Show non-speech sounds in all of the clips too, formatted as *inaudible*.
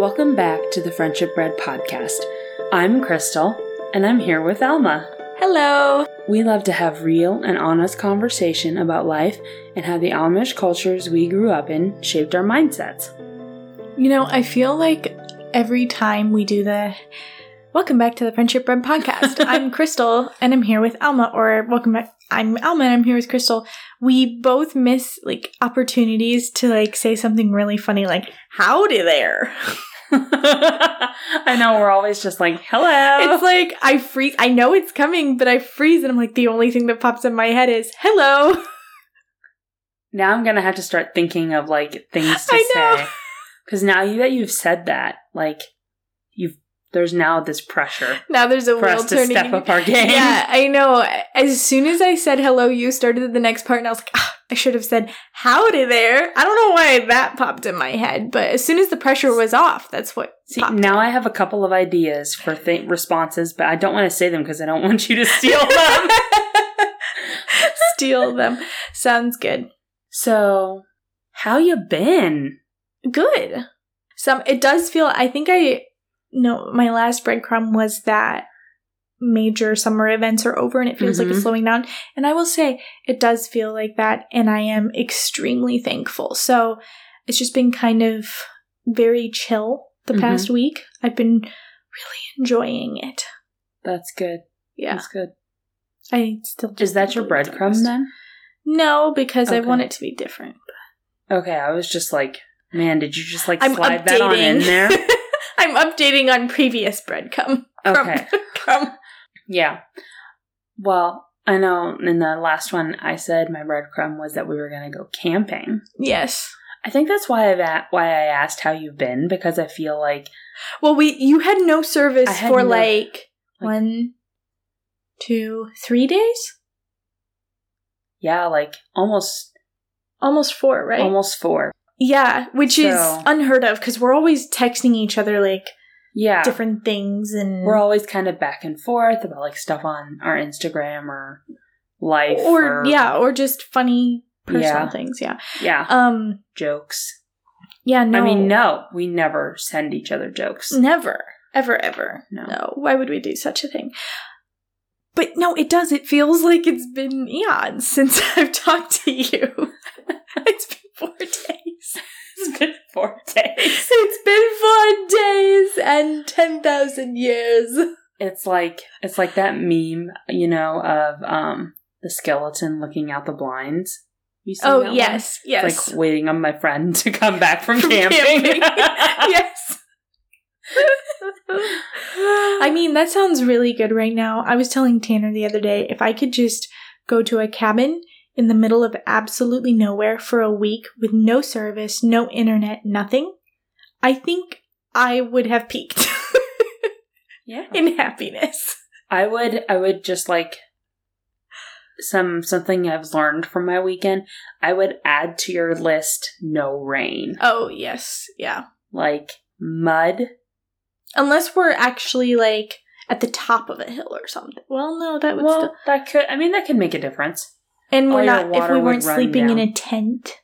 Welcome back to the Friendship Bread podcast. I'm Krystal, and I'm here with Alma. Hello. We love to have real and honest conversation about life and how the Amish cultures we grew up in shaped our mindsets. You know, I feel like every time we do the Welcome back to the Friendship Bread podcast. *laughs* I'm Krystal and I'm here with Alma, or welcome back. I'm Alma and I'm here with Krystal. We both miss like opportunities to like say something really funny, like "Howdy there." *laughs* *laughs* I know we're always just like, hello. It's like I freeze. I know it's coming, but I freeze, and I'm like, the only thing that pops in my head is "Hello." *laughs* now I'm gonna have to start thinking of like things to I know. say. Because now that you've said that, like you've there's now this pressure Now there's a for wheel us to turning. step up our game. Yeah, I know. As soon as I said hello, you started the next part, and I was like, ah, I should have said howdy there. I don't know why that popped in my head, but as soon as the pressure was off, that's what. See, now. I have a couple of ideas for th- responses, but I don't want to say them because I don't want you to steal *laughs* them. steal them. Sounds good. so, how you been? Good. Some. It does feel. I think I. No, my last breadcrumb was that major summer events are over and it feels like it's Mhm. slowing down. And I will say it does feel like that, and I am extremely thankful. So it's just been kind of very chill the Mhm. past week. I've been really enjoying it. That's good. Yeah, That's good. I still Is that your breadcrumb then? No, because I want it to be different. Okay, I was just like, man, did you just like I'm slide that on in updating. there? *laughs* I'm updating on previous breadcrumb. Okay. *laughs* crumb. Yeah. Well, I know in the last one I said my breadcrumb was that we were going to go camping. Yes. I think that's why I've a- why I asked how you've been because I feel like Well, we you had no service had for no- like, like- one, two, three days, yeah, like almost almost four, right? almost 4. Yeah, which is unheard of because we're always texting each other like Yeah. different things and We're always kind of back and forth about like stuff on our Instagram or life or yeah, or just funny personal Yeah. things. Yeah. yeah, Um. jokes. Yeah. No. I mean, no, we never send each other jokes. Never. Ever. Ever. No. No. Why would we do such a thing? But no, it does. It feels like it's been eons since *laughs* I've talked to you. *laughs* it's been four *laughs* days. It's been 4 days. It's been four days and 10,000 years. It's like it's like that meme, you know, of um the skeleton looking out the blinds. Oh, that one? yes. It's Yes. like waiting on my friend to come back from, From camping. camping. *laughs* *laughs* yes. I mean, that sounds really good right now. I was telling Tanner the other day if I could just go to a cabin in the middle of absolutely nowhere for a week with no service, no internet, nothing, I think I would have peaked *laughs* yeah. in happiness. I would I would just like some something I've learned from my weekend. I would add to your list no rain. Oh, yes. Yeah. Like mud. Unless we're actually like at the top of a hill or something. Well, no, that would Well, still. that could I mean that could make a difference. And we're not. If we weren't sleeping in a tent,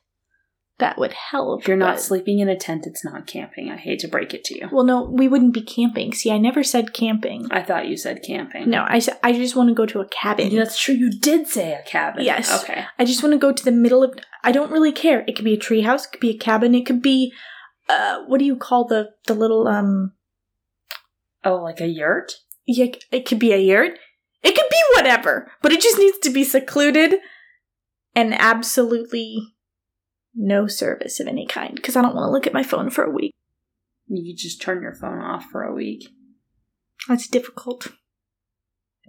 that would help. If you're not sleeping in a tent, it's not camping. I hate to break it to you. Well, no, we wouldn't be camping. See, I never said camping. I thought you said camping. No, I said I just want to go to a cabin. That's true. You did say a cabin. Yes. Okay. I just want to go to the middle of. I don't really care. It could be a treehouse. It could be a cabin. It could be. Uh, what do you call the the little um? Oh, like a yurt? Yeah, it could be a yurt. It could be whatever, but it just needs to be secluded and absolutely no service of any kind because I don't want to look at my phone for a week. You could just turn your phone off for a week. That's difficult.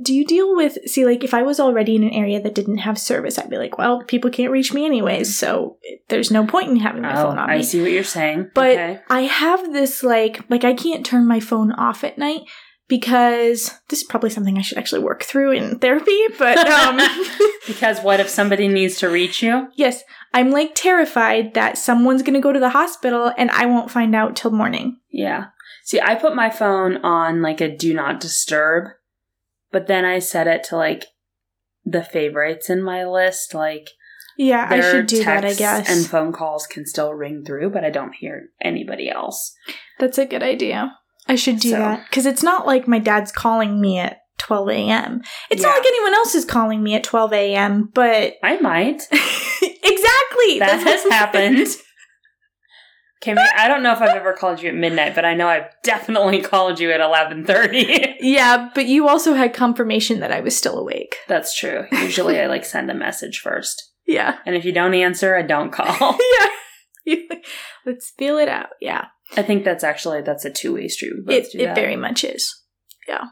Do you deal with see like if I was already in an area that didn't have service, I'd be like, well, people can't reach me anyways, so there's no point in having my oh, phone on I me. I see what you're saying. But okay. I have this like like I can't turn my phone off at night because this is probably something I should actually work through in therapy, but um *laughs* because what if somebody needs to reach you? yes, I'm like terrified that someone's going to go to the hospital and I won't find out till morning. Yeah. See, I put my phone on like a do not disturb, but then I set it to like the favorites in my list, like Yeah, I should do that, I guess. And phone calls can still ring through, but I don't hear anybody else. That's a good idea. I should do So- that. Because it's not like my dad's calling me at 12 a.m. It's not like anyone else is calling me at 12 a.m., but. *laughs* I might. exactly! That That's has happened. Okay, I don't know if I've ever called you at midnight, but I know I've definitely *laughs* called you at eleven thirty. *laughs* yeah, but you also had confirmation that I was still awake. That's true. Usually, I like send a message first, Yeah. and if you don't answer, I don't call. yeah. Let's feel it out. Yeah. I think that's actually that's a two way street. We both It, do it that. very much is. Yeah.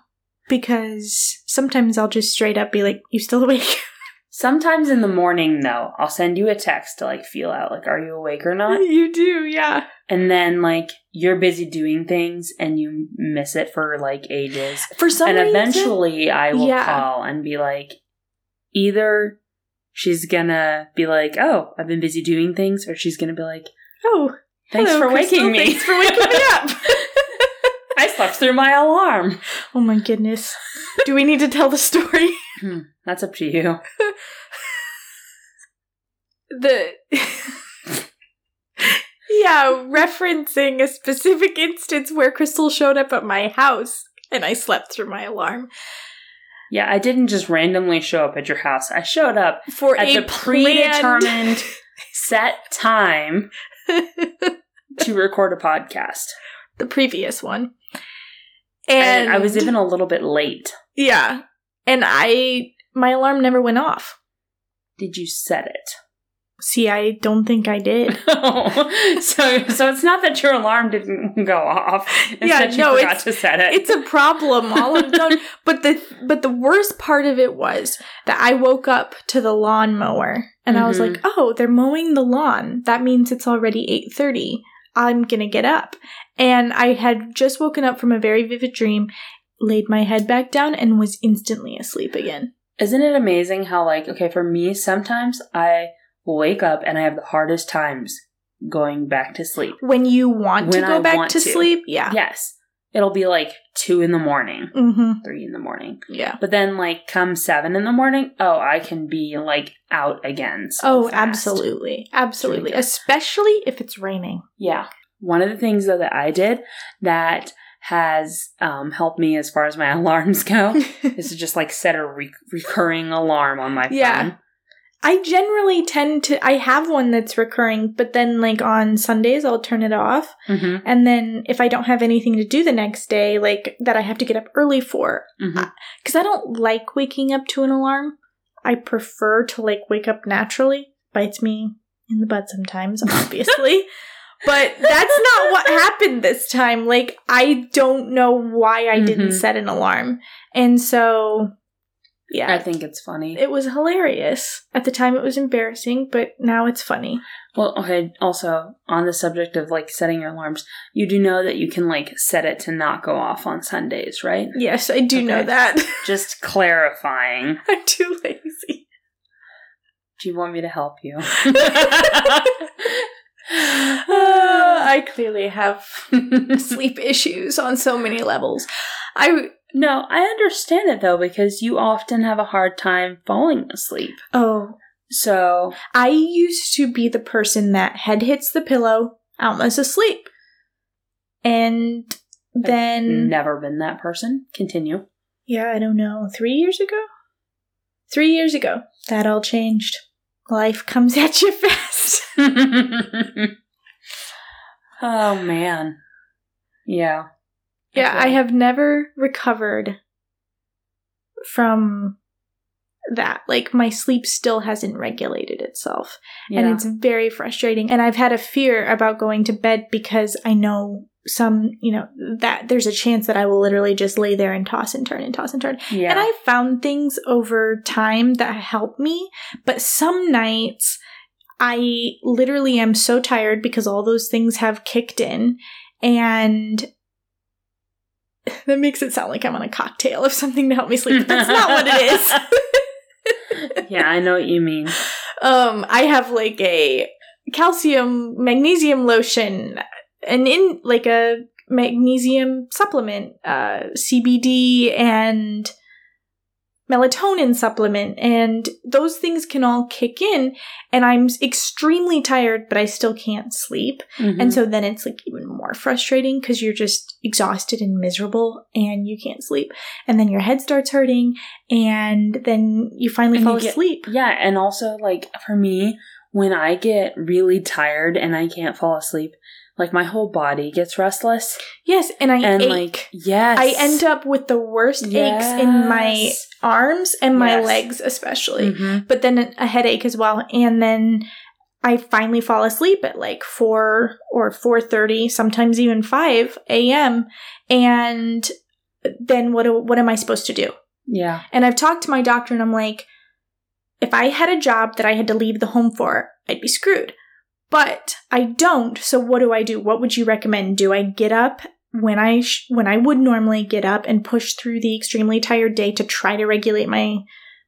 Because sometimes I'll just straight up be like, You still awake? *laughs* Sometimes in the morning, though, I'll send you a text to like feel out, like, are you awake or not? you do, yeah. And then like you're busy doing things and you miss it for like ages. For some and reason. eventually I will Yeah. call and be like, either she's gonna be like, oh, I've been busy doing things, or she's gonna be like, Oh, thanks hello, for waking me. Thanks for waking me up. *laughs* I slept through my alarm. oh my goodness. Do we need to tell the story? *laughs* Hmm, that's up to you. The. yeah, referencing a specific instance where Krystal showed up at my house and I slept through my alarm Yeah, I didn't just randomly show up at your house. I showed up for at a the predetermined set time planned- *laughs* to record a podcast. the previous one. And, And, I was even a little bit late. yeah, and I my alarm never went off. Did you set it? See, I don't think I did. *laughs* so so it's not that your alarm didn't go off. It's Yeah, that you no, forgot it's- to set it. It's a problem all of done. *laughs* But the but the worst part of it was that I woke up to the lawnmower and I was Mhm. like, "Oh, they're mowing the lawn. That means it's already 8:30. I'm going to get up." And I had just woken up from a very vivid dream, laid my head back down and was instantly asleep again. Isn't it amazing how like okay for me sometimes I wake up and I have the hardest times going back to sleep. When you want When to go I back to, to. sleep, yeah. Yes, it'll be like two in the morning, Mhm. three in the morning. Yeah. But then like come seven in the morning, oh I can be like out again. so Oh, fast. absolutely. Absolutely. Especially if it's raining. Yeah. One of the things though that I did that has um, helped me as far as my *laughs* alarms go *laughs* is to just like set a re- recurring alarm on my phone. Yeah. I generally tend to I have one that's recurring, but then like on Sundays I'll turn it off. Mm-hmm. And then if I don't have anything to do the next day, like that I have to get up early for, Mm-hmm. cuz I don't like waking up to an alarm. I prefer to like wake up naturally. Bites me in the butt sometimes, *laughs* obviously. but that's not what *laughs* happened this time. Like I don't know why I didn't Mhm. set an alarm. And so yeah. I think it's funny. It was hilarious. At the time, it was embarrassing, but now it's funny. well, okay. Also, on the subject of like setting your alarms, you do know that you can like set it to not go off on Sundays, right? Yes, I do know that. *laughs* Just clarifying. I'm too lazy. Do you want me to help you? Uh, *laughs* I clearly have sleep issues on so many levels. I no, I understand it though because you often have a hard time falling asleep. oh, So I used to be the person that head hits the pillow, Alma's asleep, and then never been that person. Continue. yeah, I don't know, three years ago, three years ago, that all changed. Life comes *laughs* at you fast. *laughs* oh man. Yeah. Yeah, feel I have never recovered from that. Like, my sleep still hasn't regulated itself. Yeah. And it's very frustrating. And I've had a fear about going to bed because I know some, you know, that there's a chance that I will literally just lay there and toss and turn and toss and turn. yeah. And I've found things over time that help me, but some nights I literally am so tired because all those things have kicked in and *laughs* that makes it sound like I'm on a cocktail of something to help me sleep, but that's not what it is. *laughs* yeah, I know what you mean. um, I have like a calcium magnesium lotion and in like a magnesium supplement, uh, CBD and melatonin supplement and those things can all kick in and I'm extremely tired but I still can't sleep. Mhm. And so then it's like even more frustrating because you're just exhausted and miserable and you can't sleep. And then your head starts hurting and then you finally And fall you get- asleep. yeah, and also like for me, when I get really tired and I can't fall asleep, like my whole body gets restless, Yes, and I and ache. like yes, I end up with the worst aches in my arms and my Yes. legs especially. Mhm. But then a headache as well and then I finally fall asleep at like 4 or 4:30, sometimes even 5 a.m. and then what what am I supposed to do? yeah, And I've talked to my doctor and I'm like, if I had a job that I had to leave the home for, I'd be screwed. But I don't. So what do I do? What would you recommend? Do I get up when I sh- when I would normally get up and push through the extremely tired day to try to regulate my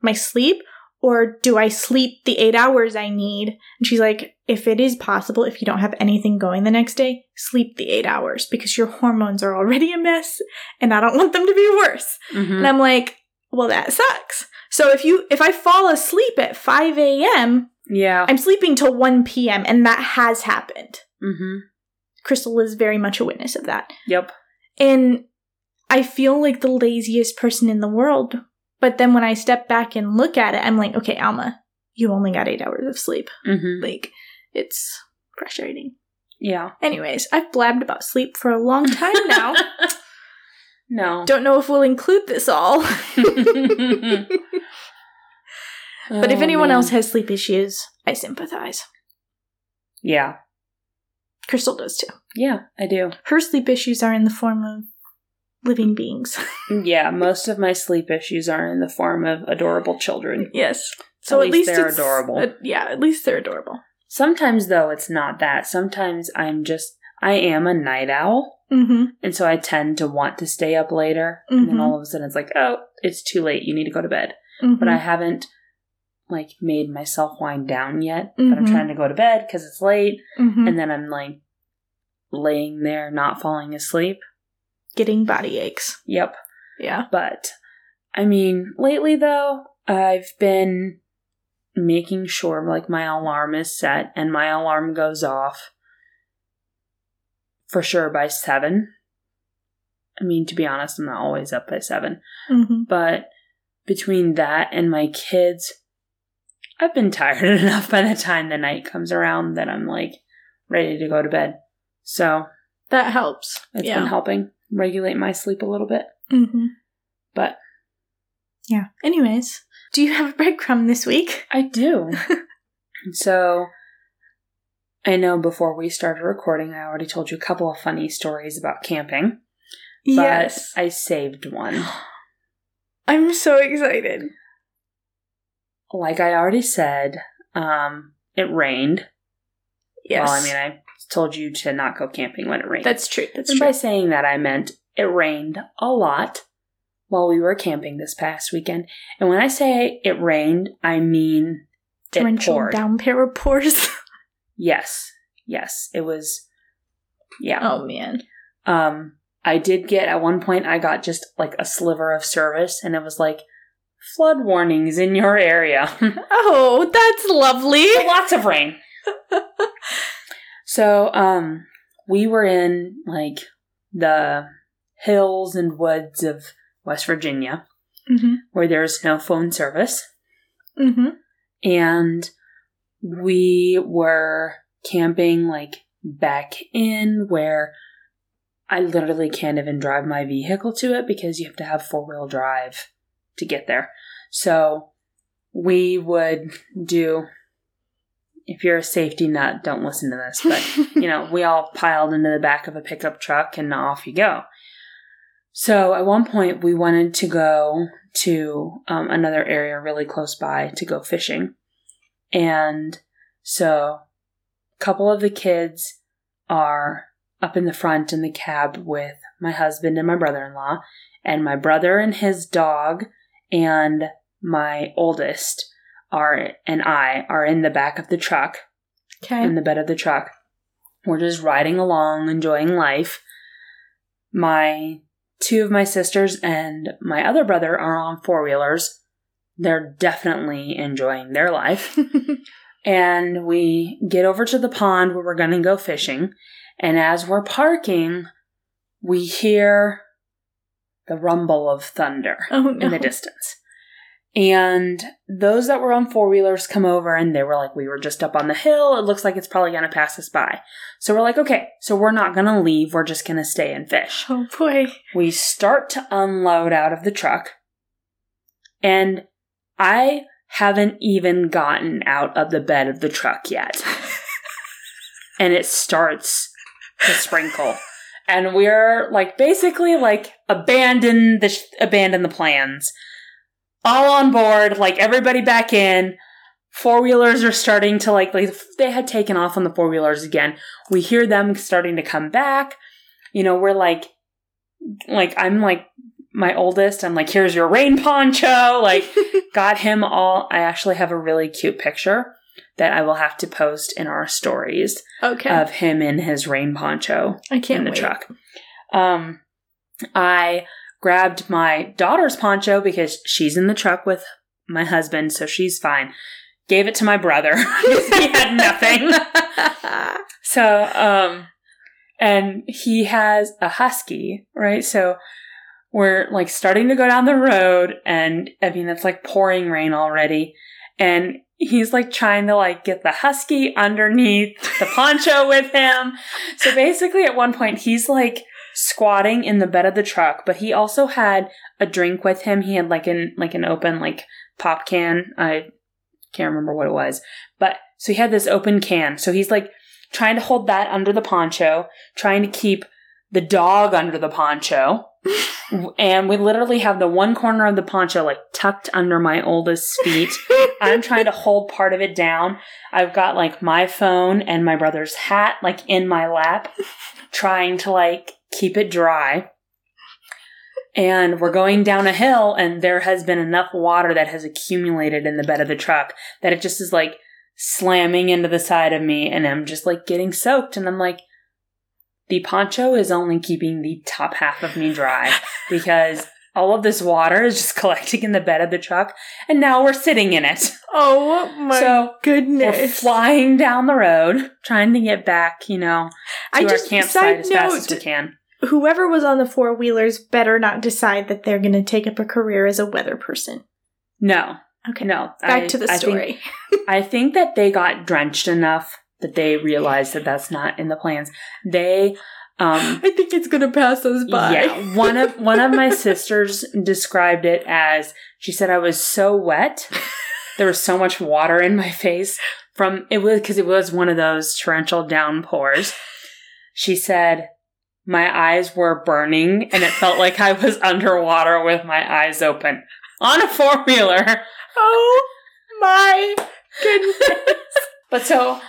my sleep or do I sleep the 8 hours I need? And she's like, if it is possible if you don't have anything going the next day, sleep the 8 hours because your hormones are already a mess and I don't want them to be worse. Mhm. And I'm like, well, that sucks. So if you if I fall asleep at 5 a.m., yeah, I'm sleeping till 1 p.m. and that has happened. hmm Krystal is very much a witness of that. yep, And I feel like the laziest person in the world. But then when I step back and look at it, I'm like, okay, Alma, you only got eight hours of sleep. hmm Like, it's frustrating. yeah. Anyways, I've blabbed about sleep for a long time now. *laughs* no, Don't know if we'll include this all. *laughs* *laughs* But if Oh, anyone man. else has sleep issues, I sympathize. yeah, Krystal does too. yeah, I do. Her sleep issues are in the form of living beings. *laughs* Yeah, most of my sleep issues are in the form of adorable children. yes. So At least least, they're adorable. uh, yeah, at least they're adorable. Sometimes though, it's not that. Sometimes I'm just I am a night owl, Mm-hmm. and so I tend to want to stay up later. And then Mhm. all of a sudden, it's like, oh, it's too late. You need to go to bed. mm-hmm. But I haven't like made myself wind down yet. But I'm Mhm. trying to go to bed because it's late, hmm and then I'm like laying there, not falling asleep. getting body aches. Yep. Yeah. But I mean, lately though, I've been making sure like my alarm is set and my alarm goes off for sure by seven. I mean, to be honest, I'm not always up by seven, Mm-hmm. but between that and my kids, I've been tired *laughs* enough by the time the night comes around that I'm like ready to go to bed. So That helps. it's yeah. been helping regulate my sleep a little bit. Mm-hmm. But Yeah. Anyways, do you have a breadcrumb this week? *laughs* I do. so I know before we started recording, I already told you a couple of funny stories about camping. But yes. I saved one. *gasps* I'm so excited. Like I already said, um, it rained. Yes. Well, I mean, I told you to not go camping when it rained. that's true. That's true. and true. by saying that, I meant it rained a lot while we were camping this past weekend. And when I say it rained, I mean Torrential poured. downpour pours. *laughs* Yes, yes, it was. Yeah. oh man. Um, I did get at one point. I got just like a sliver of service, and it was like flood warnings in your area. *laughs* Oh, that's lovely. Lots of rain. *laughs* so, um, we were in like the hills and woods of West Virginia, Mm-hmm. where there's no phone service, Mm-hmm. and we were camping like back in where I literally can't even drive my vehicle to it because you have to have four wheel drive to get there. So we would do, if you're a safety nut, don't listen to this, but *laughs* you know, we all piled into the back of a pickup truck and off you go. So at one point, we wanted to go to um, another area really close by to go fishing. And so a couple of the kids are up in the front in the cab with my husband and my brother in law, and my brother and his dog and my oldest are and I are in the back of the truck Okay. in the bed of the truck. We're just riding along, enjoying life. My two of my sisters and my other brother are on four wheelers they're definitely enjoying their life. *laughs* and we get over to the pond where we're going to go fishing. And as we're parking, we hear the rumble of thunder *laughs* oh no. in the distance. And those that were on four wheelers come over and they were like, We were just up on the hill. It looks like it's probably going to pass us by. So we're like, Okay, so we're not going to leave. We're just going to stay and fish. Oh boy. We start to unload out of the truck. And I haven't even gotten out of the bed of the truck yet. *laughs* and it starts to sprinkle. And we're like basically like abandon the sh- abandon the plans. All on board, like everybody back in. Four wheelers are starting to like like they had taken off on the four wheelers again. We hear them starting to come back. You know, we're like like I'm like my oldest. I'm like, here's your rain poncho. Like, *laughs* got him all. I actually have a really cute picture that I will have to post in our stories Okay. of him in his rain poncho I can't in the wait. truck. Um, I grabbed my daughter's poncho because she's in the truck with my husband, so she's fine. Gave it to my brother because *laughs* he had nothing. *laughs* So, um, and he has a husky, right? So we're like starting to go down the road and I mean, it's like pouring rain already. And he's like trying to like get the husky underneath the poncho *laughs* with him. So basically at one point he's like squatting in the bed of the truck, but he also had a drink with him. He had like an, like an open like pop can. I can't remember what it was, but so he had this open can. So he's like trying to hold that under the poncho, trying to keep the dog under the poncho. And we literally have the one corner of the poncho like tucked under my oldest feet. I'm trying to hold part of it down. I've got like my phone and my brother's hat like in my lap, trying to like keep it dry. And we're going down a hill, and there has been enough water that has accumulated in the bed of the truck that it just is like slamming into the side of me, and I'm just like getting soaked. And I'm like, the poncho is only keeping the top half of me dry *laughs* because all of this water is just *laughs* collecting in the bed of the truck, and now we're sitting in it. Oh my So, We're flying down the road, trying to get back, you know, to I our just campsite as fast as note, we can. whoever was on the four wheelers better not decide that they're going to take up a career as a weather person. No, Okay. no. Back I- to the I think- story. *laughs* I think that they got drenched enough that they realize that that's not in the plans. They, um, *laughs* I think it's to pass us by. yeah, *laughs* one of one of my sisters described it as she said I was so wet. There was so much water in my face from it was because it was one of those torrential downpours. She said my eyes were burning and it felt like I was underwater with my eyes open on a four wheeler. Oh my *laughs* goodness. But so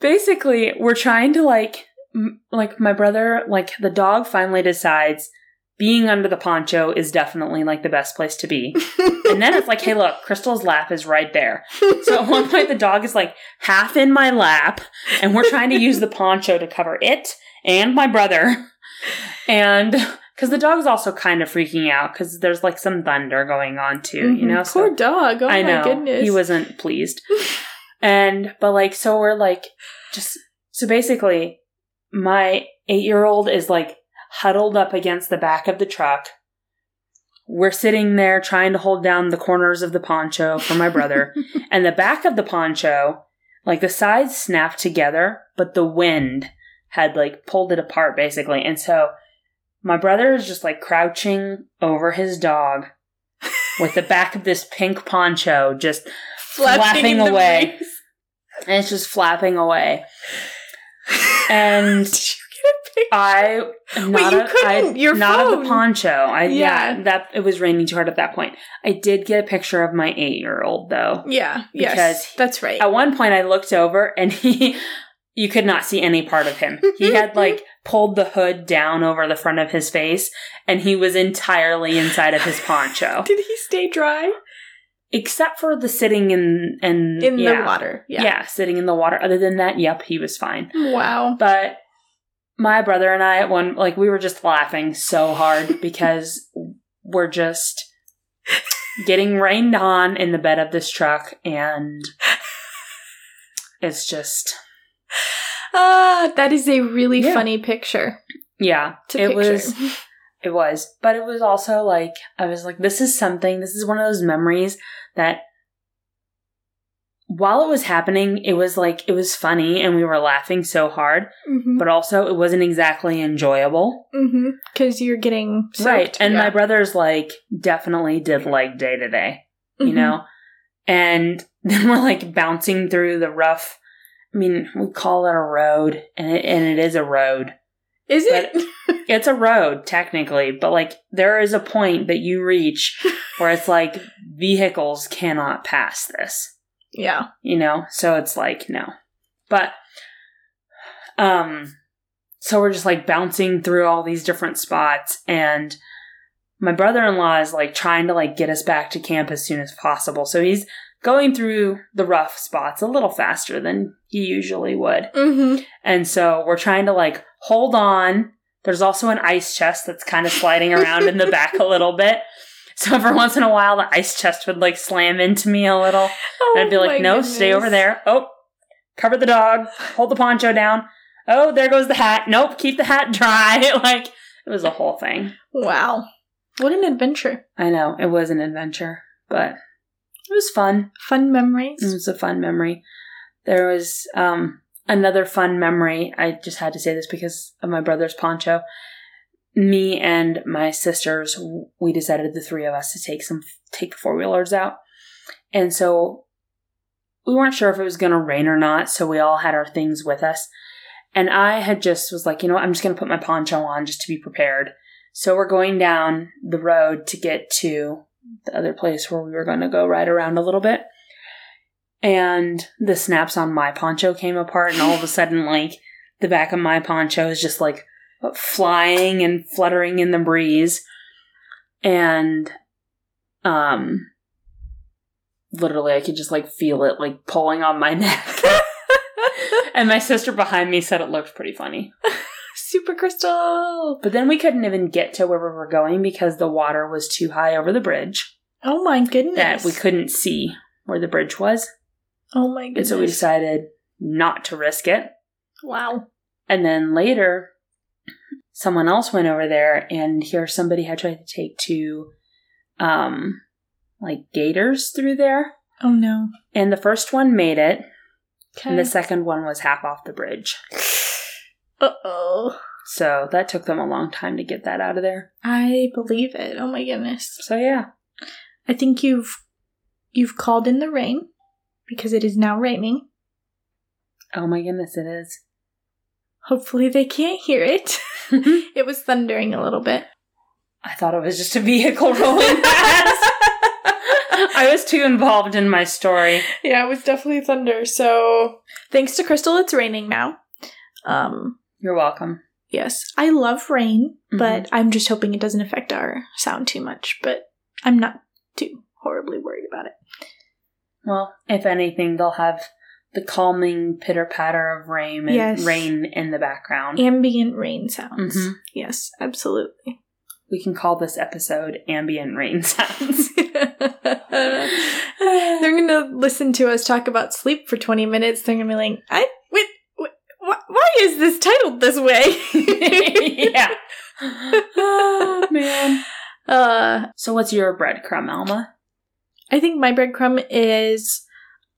basically, we're trying to like, m- like my brother, like the dog finally decides being under the poncho is definitely like the best place to be. And then it's like, hey, look, Krystal's lap is right there. So at one point, the dog is like half in my lap, and we're trying to use the poncho to cover it and my brother. And because the dog's also kind of freaking out because there's like some thunder going on too, you Mhm. know? So- Poor dog. Oh I know goodness. he wasn't pleased. And but like so we're like just so basically my 8-year-old is like huddled up against the back of the truck. We're sitting there trying to hold down the corners of the poncho for my brother *laughs* and the back of the poncho like the sides snapped together but the wind had like pulled it apart basically. And so my brother is just like crouching over his dog with the back of this pink poncho just flapping, in the away. And it's just flapping away. *laughs* And Did you get a picture? I not you a- couldn't. I- Your not of the poncho. I yeah. Yeah. that it was raining too hard at that point. I did get a picture of my eight year old though. yeah. Because Yes. That's right. At one point, I looked over and *laughs* he, you could not see any part of him. He *laughs* had like pulled the hood down over the front of his face and he was entirely inside of his poncho, Did he stay dry except for the sitting in and in yeah, the water? Yeah. sitting in the water. Other than that, yep, he was fine. Wow. But my brother and I at one like we were just laughing so hard *laughs* because we're just getting rained on in the bed of this truck, and it's just Ah, that is a really Yeah. funny picture yeah. to it picture. was *laughs* it was, but it was also like I was like, this is something. This is one of those memories that. While it was happening, it was like it was funny and we were laughing so hard, Mhm. but also it wasn't exactly enjoyable. Because you're getting soaked. Right. And Yeah. my brothers like definitely did like day to day, you Mhm. know? And *laughs* then we're like bouncing through the rough I mean, we call it a road and it and it is a road. Is it? *laughs* It's a road technically, but like there is a point that you reach where it's like vehicles cannot pass this yeah. you know so it's like no but um so we're just like bouncing through all these different spots and my brother-in-law is like trying to like get us back to camp as soon as possible so he's going through the rough spots a little faster than he usually would Mm-hmm. and so we're trying to like hold on there's also an ice chest that's kind of sliding around in the back a little bit so every once in a while the ice chest would like slam into me a little Oh, and I'd be like, no, stay over there. Oh, cover the dog. Hold the poncho down. Oh, there goes the hat. Nope, keep the hat dry. *laughs* like, it was a whole thing. Wow. What an adventure. I know, it was an adventure, but it was fun. Fun memories. It was a fun memory. There was um, another fun memory. I just had to say this because of my brother's poncho. Me and my sisters, we decided the three of us to take some take the four wheelers out, and so we weren't sure if it was going to rain or not. So we all had our things with us, and I had just was like, you know, what, I'm just going to put my poncho on just to be prepared. So we're going down the road to get to the other place where we were going to go ride around a little bit and the snaps on my poncho came apart and all of a sudden like the back of my poncho is just like flying and fluttering in the breeze. And um literally i could just like feel it like pulling on my *laughs* neck. And my sister behind me said it looked pretty funny. *laughs* Super crystal. but then we couldn't even get to where we were going because the water was too high over the bridge. Oh my goodness. that we couldn't see where the bridge was Oh my and goodness. so we decided not to risk it Wow. And then later, someone else went over there, and here somebody had tried to take two, um, like gators through there. Oh no. And the first one made it, Okay. and the second one was half off the bridge. uh oh. So that took them a long time to get that out of there. I believe it. Oh my goodness. So yeah, I think you've you've called in the rain because it is now raining. oh my goodness, it is. Hopefully they can't hear it. *laughs* It was thundering a little bit. I thought it was just a vehicle rolling past. I was too involved in my story. yeah, it was definitely thunder. So thanks to Krystal, it's raining now. Um, You're welcome. yes, I love rain, Mm-hmm. but I'm just hoping it doesn't affect our sound too much. But I'm not too horribly worried about it. Well, if anything, they'll have the calming pitter patter of rain and Yes. rain in the background. Ambient rain sounds. Mhm. Yes, absolutely. We can call this episode ambient rain sounds. *laughs* *laughs* They're gonna listen to us talk about sleep for 20 minutes. They're gonna be like, I wait, wait wh- why is this titled this way? *laughs* yeah. oh, man. Uh, So, what's your breadcrumb, Alma? I think my breadcrumb is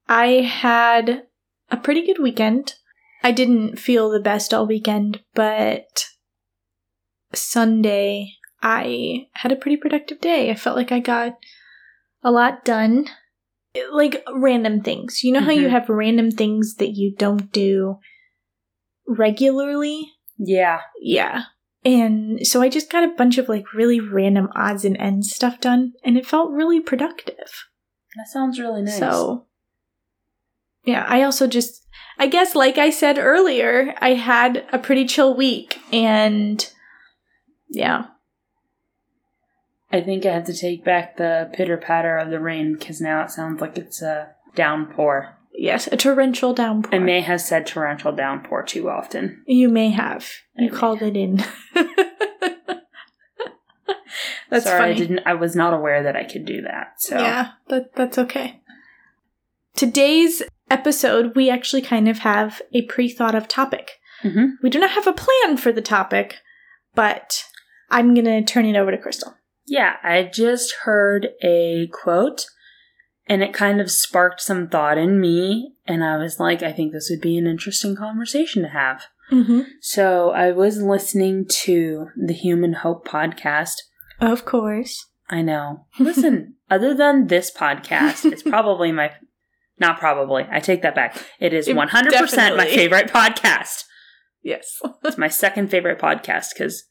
I had a pretty good weekend. I didn't feel the best all weekend, but Sunday I had a pretty productive day. I felt like I got a lot done. Like random things. You know how you Mhm. have random things that you don't do regularly? Yeah. Yeah. And so I just got a bunch of like really random odds and ends stuff done, and it felt really productive. That sounds really nice. So, yeah, I also just, I guess, like I said earlier, I had a pretty chill week, and yeah, I think I have to take back the pitter patter of the rain because now it sounds like it's a downpour. Yes, a torrential downpour. I may have said torrential downpour too often. you may have. I You may called it in. *laughs* That's Sorry, funny. I didn't. I was not aware that I could do that. So Yeah, that, that's okay. Today's episode, we actually kind of have a pre thought of topic. Mhm. We do not have a plan for the topic, but I'm going to turn it over to Krystal. Yeah, I just heard a quote and it kind of sparked some thought in me. And I was like, I think this would be an interesting conversation to have. Mm-hmm. So I was listening to the Human Hope podcast. Of course. I know. *laughs* Listen, other than this podcast, it's probably my, not probably, I take that back. It is It 100% my favorite podcast. Yes. It's my second favorite podcast because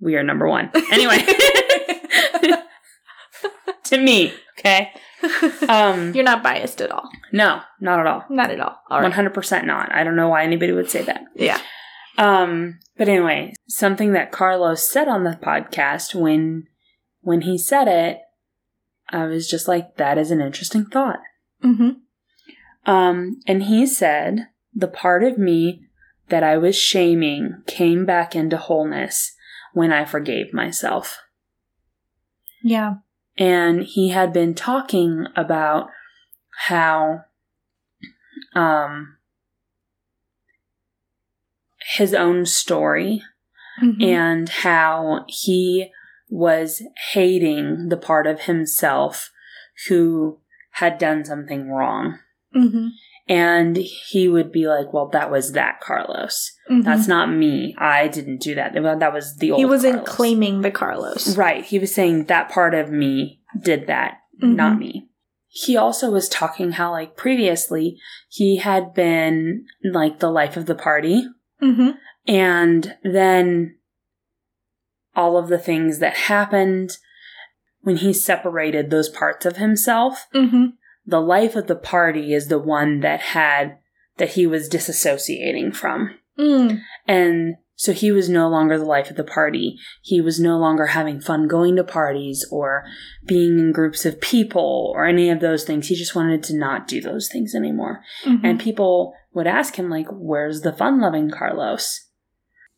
we are number one. *laughs* Anyway, *laughs* to me, okay? Um, *laughs* You're not biased at all. no, not at all. Not at all. All right. 100% not. I don't know why anybody would say that. Yeah. Um, but anyway, something that Carlos said on the podcast when when he said it, I was just like, that is an interesting thought. Mm-hmm. Um, and he said, the part of me that I was shaming came back into wholeness when I forgave myself. Yeah. And he had been talking about how um his own story Mhm. and how he was hating the part of himself who had done something wrong Mhm. and he would be like well that was that carlos Mhm. that's not me i didn't do that that was the old he wasn't Carlos. claiming the Carlos. Right. He was saying that part of me did that, Mhm. not me. He also was talking how, like, previously he had been, like, the life of the party. Mm-hmm. And then all of the things that happened when he separated those parts of himself, Mm-hmm. the life of the party is the one that had, that he was disassociating from. Mm. And so he was no longer the life of the party. He was no longer having fun going to parties or being in groups of people or any of those things. He just wanted to not do those things anymore. Mhm. And people would ask him, like, where's the fun loving Carlos?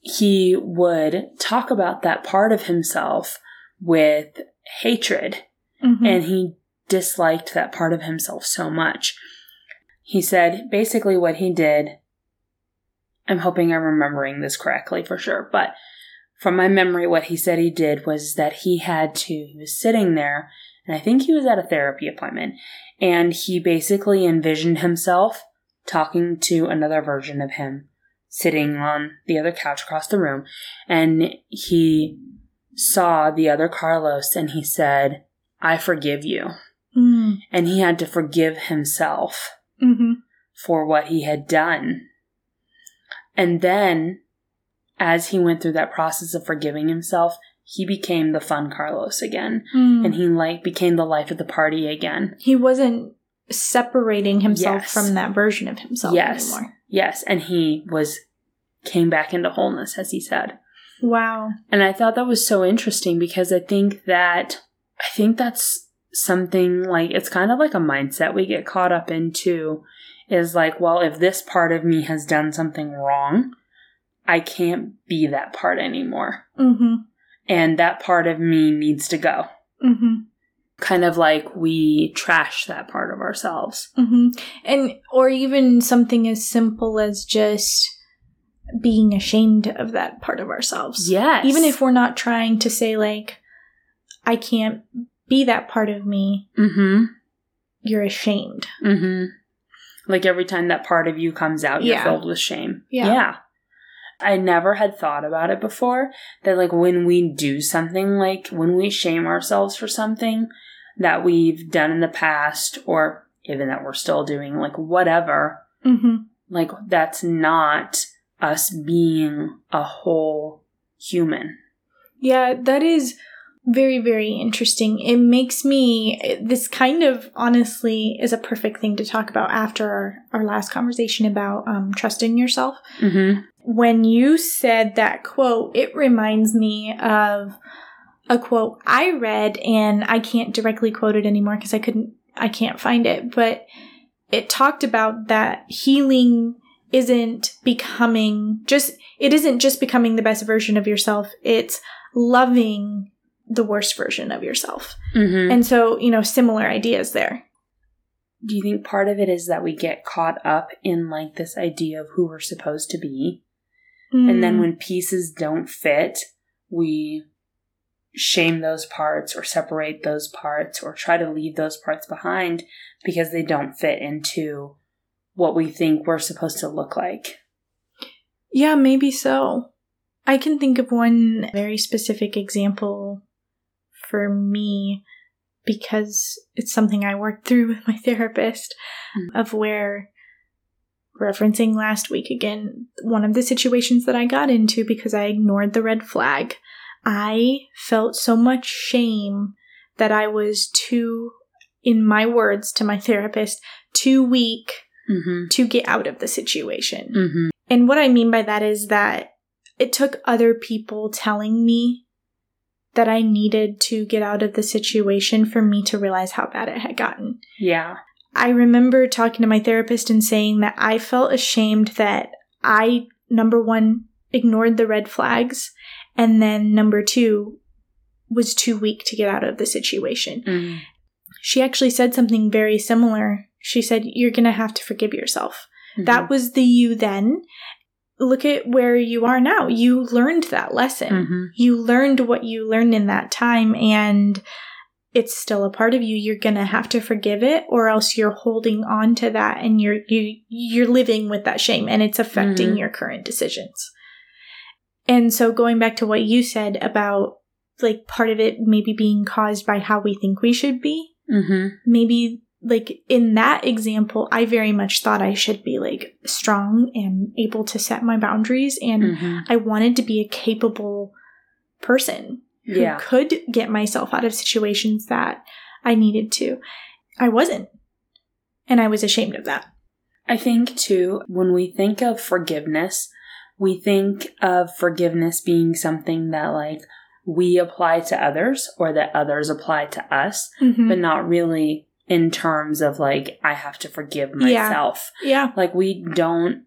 He would talk about that part of himself with hatred Mhm. and he disliked that part of himself so much. He said basically what he did. I'm hoping I'm remembering this correctly for sure, but from my memory, what he said he did was that he had to, he was sitting there, and I think he was at a therapy appointment, and he basically envisioned himself talking to another version of him sitting on the other couch across the room, and he saw the other Carlos and he said, I forgive you. Mm. And he had to forgive himself Mhm. for what he had done. And then, as he went through that process of forgiving himself, he became the fun Carlos again. Mm. And he like became the life of the party again. he wasn't separating himself Yes. from that version of himself Yes. anymore. Yes, and he was came back into wholeness as he said. Wow. And I thought that was so interesting because I think that I think that's something like it's kind of like a mindset we get caught up into is like, well, if this part of me has done something wrong, I can't be that part anymore. Mm-hmm. And that part of me needs to go. Mm-hmm. Kind of like we trash that part of ourselves. Mm-hmm. And or even something as simple as just being ashamed of that part of ourselves. Yes. Even if we're not trying to say like, I can't be that part of me, Mm-hmm. you're ashamed. Like every time that part of you comes out, you're Yeah. filled with shame. Yeah. Yeah. I never had thought about it before that, like, when we do something, like when we shame ourselves for something that we've done in the past, or even that we're still doing, like, whatever, Mm-hmm. like, that's not us being a whole human. Yeah, that is very, very interesting. It makes me, this kind of honestly is a perfect thing to talk about after our, our last conversation about um, trusting yourself. Mm-hmm. When you said that quote, it reminds me of a quote I read, and I can't directly quote it anymore because I couldn't, I can't find it, but it talked about that healing isn't becoming just, it isn't just becoming the best version of yourself, it's loving the worst version of yourself. Mm-hmm. And so, you know, similar ideas there. do you think part of it is that we get caught up in like this idea of who we're supposed to be? And then Mm. when pieces don't fit, we shame those parts or separate those parts or try to leave those parts behind because they don't fit into what we think we're supposed to look like. Yeah, maybe so. I can think of one very specific example for me because it's something I worked through *laughs* with my therapist Mm. of where referencing last week again, one of the situations that I got into because I ignored the red flag. I felt so much shame that I was too, in my words to my therapist, too weak Mm-hmm. to get out of the situation. Mm-hmm. And what I mean by that is that it took other people telling me that I needed to get out of the situation for me to realize how bad it had gotten. Yeah. I remember talking to my therapist and saying that I felt ashamed that I, number one, ignored the red flags, and then number two, was too weak to get out of the situation. Mm-hmm. She actually said something very similar. She said, You're going to have to forgive yourself. That was the you then. Look at where you are now. You learned that lesson. Mm-hmm. You learned what you learned in that time, and it's still a part of you. You're gonna have to forgive it, or else you're holding on to that, and you're you you're living with that shame, and it's affecting Mhm. your current decisions. And so, going back to what you said about like part of it maybe being caused by how we think we should be, Mm-hmm. maybe like in that example, I very much thought I should be like strong and able to set my boundaries. And Mm-hmm. I wanted to be a capable person who Yeah. could get myself out of situations that I needed to. I wasn't. And I was ashamed of that. I think too, when we think of forgiveness, we think of forgiveness being something that like we apply to others or that others apply to us, Mhm. but not really in terms of like, I have to forgive myself. yeah. yeah. Like, we don't,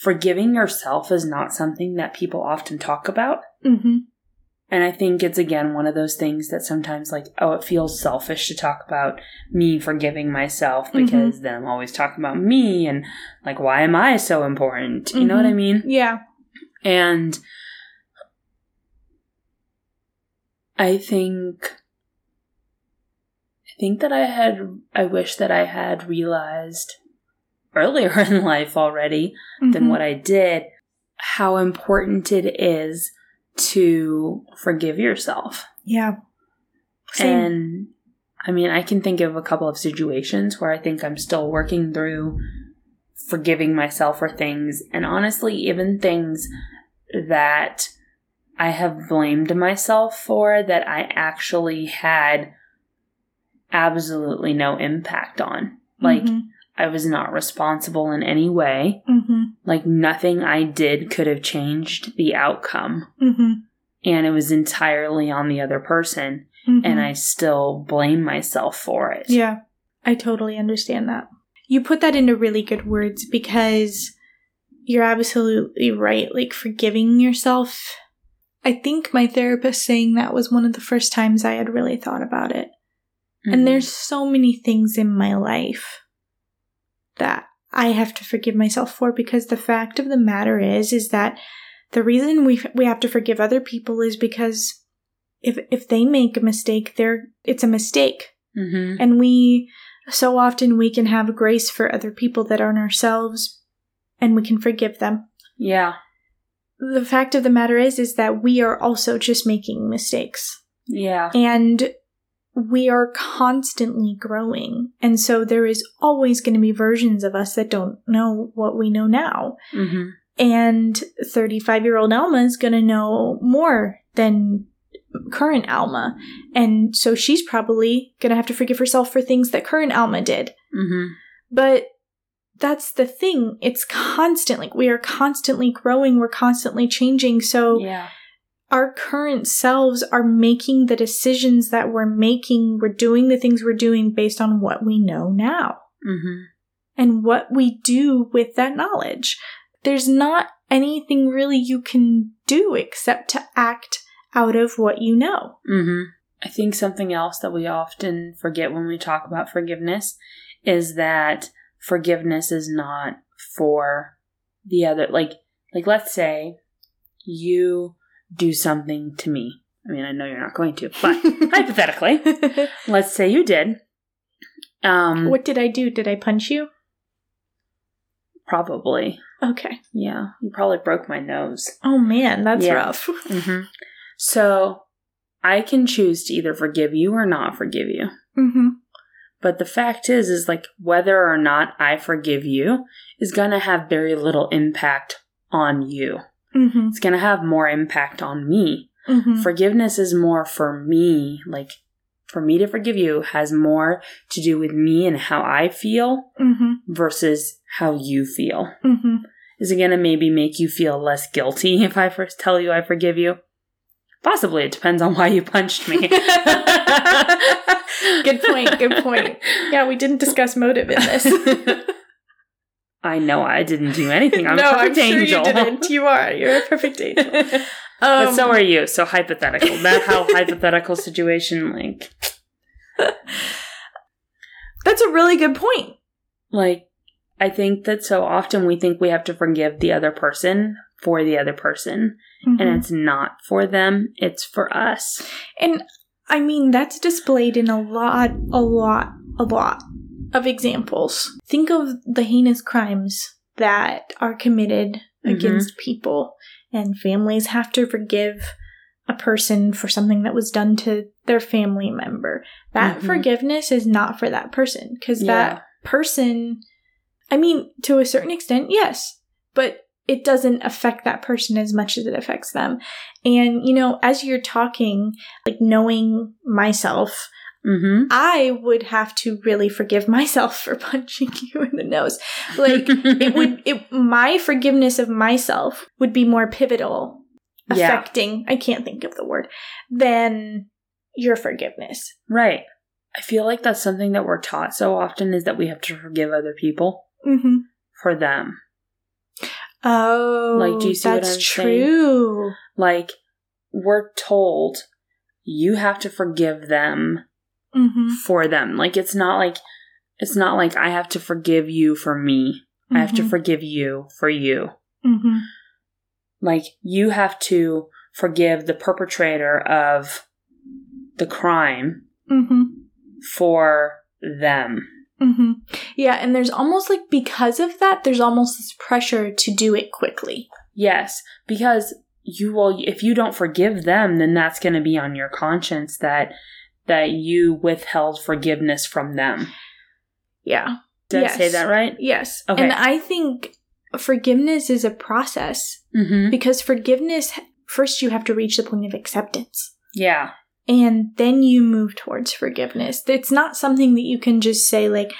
forgiving yourself is not something that people often talk about. hmm And I think it's again one of those things that sometimes, like, oh, it feels selfish to talk about me forgiving myself Mhm. because then I'm always talking about me and, like, why am I so important? You know what I Mhm. mean? Yeah. And I think, think that I had, I wish that I had realized earlier *laughs* in life already than Mhm. what I did how important it is to forgive yourself. Yeah. Same. And I mean, I can think of a couple of situations where I think I'm still working through forgiving myself for things. And honestly, even things that I have blamed myself for that I actually had absolutely no impact on. Like, Mhm. I was not responsible in any way. Mhm. Like, nothing I did could have changed the outcome. Mhm. And it was entirely on the other person Mhm. and I still blame myself for it. Yeah, I totally understand that. You put that into really good words because you're absolutely right. Like forgiving yourself. I think my therapist saying that was one of the first times I had really thought about it. Mhm. And there's so many things in my life that I have to forgive myself for because the fact of the matter is is that the reason we we have to forgive other people is because if if they make a mistake, they're it's a mistake. Mhm. And we, so often, we can have grace for other people that aren't ourselves and we can forgive them. Yeah. The fact of the matter is, is that we are also just making mistakes Yeah. and we are constantly growing. And so there is always going to be versions of us that don't know what we know now. Mhm. And 35 year old Alma is going to know more than current Alma. And so she's probably going to have to forgive herself for things that current Alma did. Mhm. But that's the thing. It's constant. Like we are constantly growing, we're constantly changing. So Yeah. Our current selves are making the decisions that we're making. We're doing the things we're doing based on what we know now Mhm. and what we do with that knowledge. There's not anything really you can do except to act out of what you know. hmm I think something else that we often forget when we talk about forgiveness is that forgiveness is not for the other. Like, like let's say you do something to me. I mean, I know you're not going to, but *laughs* hypothetically, let's say you did. Um, what did I do? Did I punch you? probably. Okay. Yeah, you probably broke my nose. Oh man, that's Yeah. rough. *laughs* hmm So I can choose to either forgive you or not forgive you. Mm-hmm. But the fact is, is like whether or not I forgive you is going to have very little impact on you. Mm-hmm. It's going to have more impact on me. Mm-hmm. Forgiveness is more for me. Like for me to forgive you has more to do with me and how I feel Mm-hmm. versus how you feel. Mm-hmm. Is it going to maybe make you feel less guilty *laughs* if I first tell you I forgive you? Possibly. It depends on why you punched me. *laughs* Good point. Good point. *laughs* Yeah, we didn't discuss motive in this. I know I didn't do anything. I'm *laughs* no, a I'm perfect sure angel. you didn't. You are. You're a perfect angel. *laughs* but Um, so are you. So hypothetical. That how hypothetical situation like that's a really good point. like I think that so often we think we have to forgive the other person for the other person and Mhm. it's not for them, it's for us. And I mean, that's displayed in a lot, a lot, a lot of examples. Think of the heinous crimes that are committed Mhm. against people, and families have to forgive a person for something that was done to their family member. That Mhm. forgiveness is not for that person because Yeah. that person, I mean, to a certain extent, yes, but it doesn't affect that person as much as it affects them. And, you know, as you're talking, like knowing myself, Mhm. I would have to really forgive myself for *laughs* punching you in the nose. Like, it would, *laughs* it, my forgiveness of myself would be more pivotal, Yeah. affecting, I can't think of the word, than your forgiveness. Right. I feel like that's something that we're taught so often is that we have to forgive other people Mm-hmm. for them. Oh, Like, do you see what that's I'm saying? true. Like we're told you have to forgive them Mm-hmm. for them. Like it's not like it's not like I have to forgive you for me. I have to Mhm. forgive you for you. Mm-hmm. Like you have to forgive the perpetrator of the crime Mm-hmm. for them. Mm-hmm. Yeah, and there's almost like because of that, there's almost this pressure to do it quickly. Yes, because you will if you don't forgive them, then that's going to be on your conscience that that you withheld forgiveness from them. Yeah. Did I say that right? Yes. Okay. And I think forgiveness is a process Mhm. because forgiveness first you have to reach the point of acceptance. Yeah. and then you move towards forgiveness. It's not something that you can just say, like,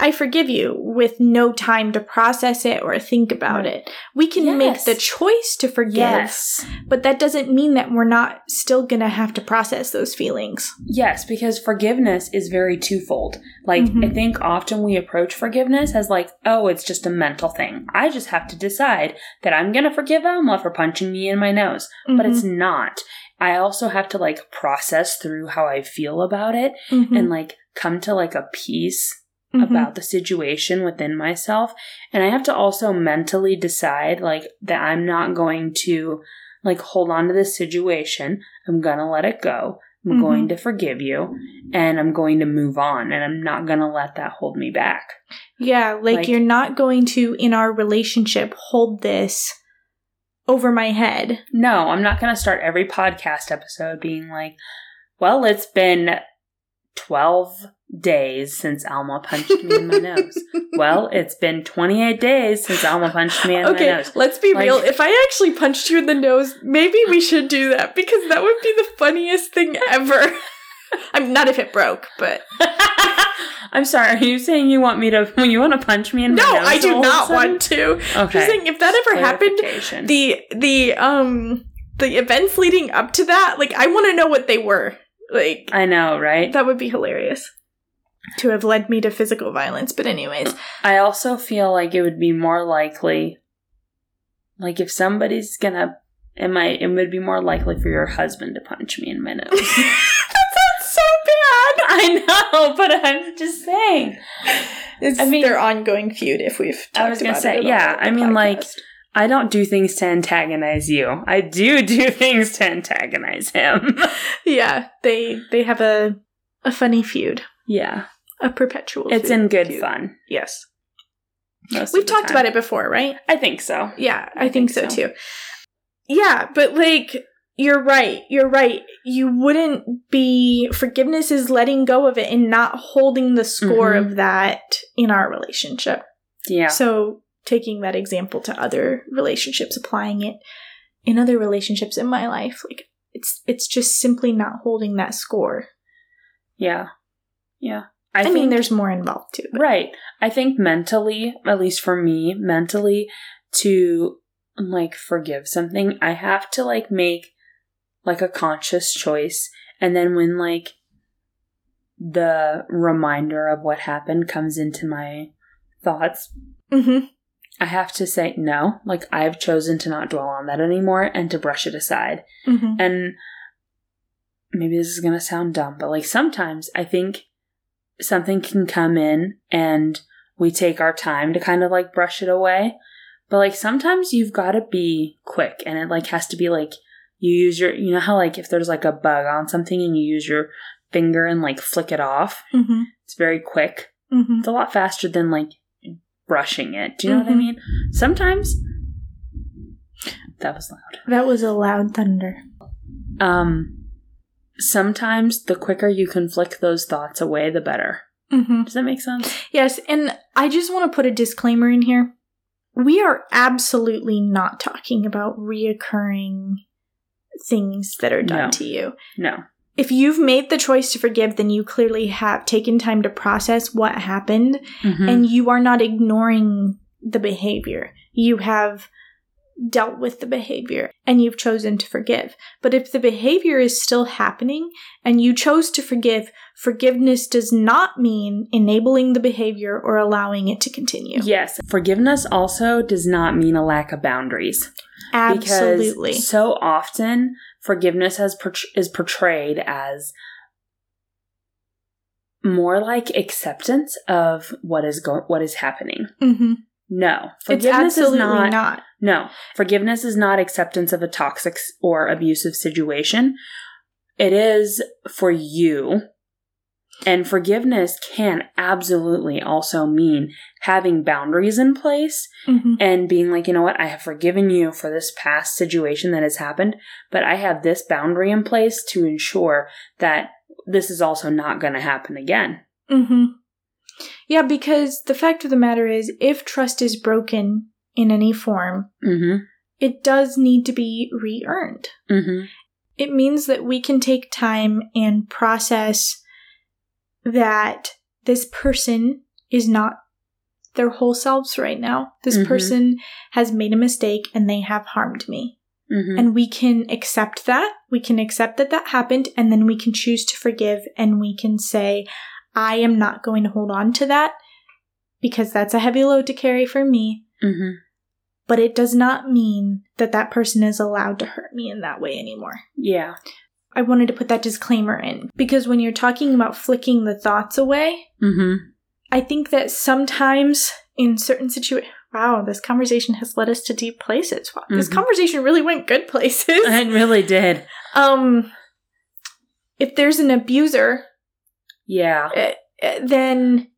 I forgive you with no time to process it or think about Right. it. We can make the choice to forgive, Yes. but that doesn't mean that we're not still gonna have to process those feelings. Yes, because forgiveness is very twofold. Like, Mhm. I think often we approach forgiveness as like, oh, it's just a mental thing. I just have to decide that I'm going to forgive Alma for punching me in my nose. But it's Mm-hmm. not. I also have to like process through how I feel about it Mhm. and like come to like a peace Mhm. about the situation within myself. And I have to also mentally decide like that I'm not going to like hold on to this situation. I'm going to let it go. I'm Mhm. going to forgive you and I'm going to move on and I'm not going to let that hold me back. Yeah, like, Like- you're not going to, in our relationship, hold this over my head. No, I'm not going to start every podcast episode being like, well, it's been 12 days since Alma punched me in my *laughs* nose. Well, it's been 28 days since Alma punched me in my nose. okay, let's be Like- real. If I actually punched you in the nose, maybe we should do that because that would be the funniest thing ever. *laughs* I'm not if it broke, but *laughs* I'm sorry. Are you saying you want me to? When you want to punch me in my no, nose? No, I do all of a not want to. Okay. Just saying, if that ever happened, the the um the events leading up to that, like I want to know what they were. Like I know, right? that would be hilarious to have led me to physical violence. But anyways, I also feel like it would be more likely, like if somebody's gonna It might it would be more likely for your husband to punch me in my *laughs* nose. that sounds so bad. *laughs* I know, but I'm just saying. It's I mean- their ongoing feud. If we've talked I was gonna say, it at all yeah, I mean, like. I don't do things to antagonize you. I do do *laughs* things to antagonize him. yeah, they they have a a funny feud, yeah. A perpetual. It's in good fun. Yes, most we've talked time. about it before, right? I think so. Yeah, I, I think, think so, so. too. Yeah, but like you're right. You're right. You wouldn't be forgiveness is letting go of it and not holding the score Mhm. of that in our relationship. Yeah. So taking that example to other relationships, applying it in other relationships in my life, like it's it's just simply not holding that score. Yeah. Yeah. I, I, mean, think- there's more involved too. But Right. I think mentally, at least for me, mentally, to like forgive something, I have to like make like a conscious choice. And then when like the reminder of what happened comes into my thoughts, Mhm. I have to say no. Like I've chosen to not dwell on that anymore and to brush it aside. Mhm. And maybe this is going to sound dumb, but like sometimes I think something can come in and we take our time to kind of like brush it away. But like sometimes you've got to be quick and it like has to be like you use your, you know how like if there's like a bug on something and you use your finger and like flick it off, Mhm. it's very quick. Mhm. It's a lot faster than like brushing it. Do you know what I Mhm. mean? Sometimes that was loud. That was a loud thunder. Um, sometimes the quicker you can flick those thoughts away, the better. Mhm. Does that make sense? Yes, and I just want to put a disclaimer in here. We are absolutely not talking about reoccurring things that are done No. to you. No. If you've made the choice to forgive, then you clearly have taken time to process what happened Mhm. and you are not ignoring the behavior. You have dealt with the behavior and you've chosen to forgive. But if the behavior is still happening and you chose to forgive, forgiveness does not mean enabling the behavior or allowing it to continue. yes, forgiveness also does not mean a lack of boundaries. Absolutely. Because so often forgiveness has port- is portrayed as more like acceptance of what is go- what is happening. hmm No, It's forgiveness absolutely is not, not. No, forgiveness is not acceptance of a toxic or abusive situation. It is for you. And forgiveness can absolutely also mean having boundaries in place Mhm. and being like, you know what, I have forgiven you for this past situation that has happened, but I have this boundary in place to ensure that this is also not going to happen again. hmm Yeah, because the fact of the matter is, if trust is broken in any form, Mm it does need to be re earned. hmm. Mm hmm. It means that we can take time and process that this person is not their whole selves right now. This Mhm. person has made a mistake and they have harmed me. Mm hmm. And we can accept that. We can accept that that happened and then we can choose to forgive and we can say, I am not going to hold on to that because that's a heavy load to carry for me. Mm hmm. But it does not mean that that person is allowed to hurt me in that way anymore. Yeah. I wanted to put that disclaimer in because when you're talking about flicking the thoughts away, Mm hmm. I think that sometimes in certain situations, wow, this conversation has led us to deep places. Wow, This Mhm. conversation really went good places. *laughs* It really did. um, if there's an abuser, Yeah. eh, then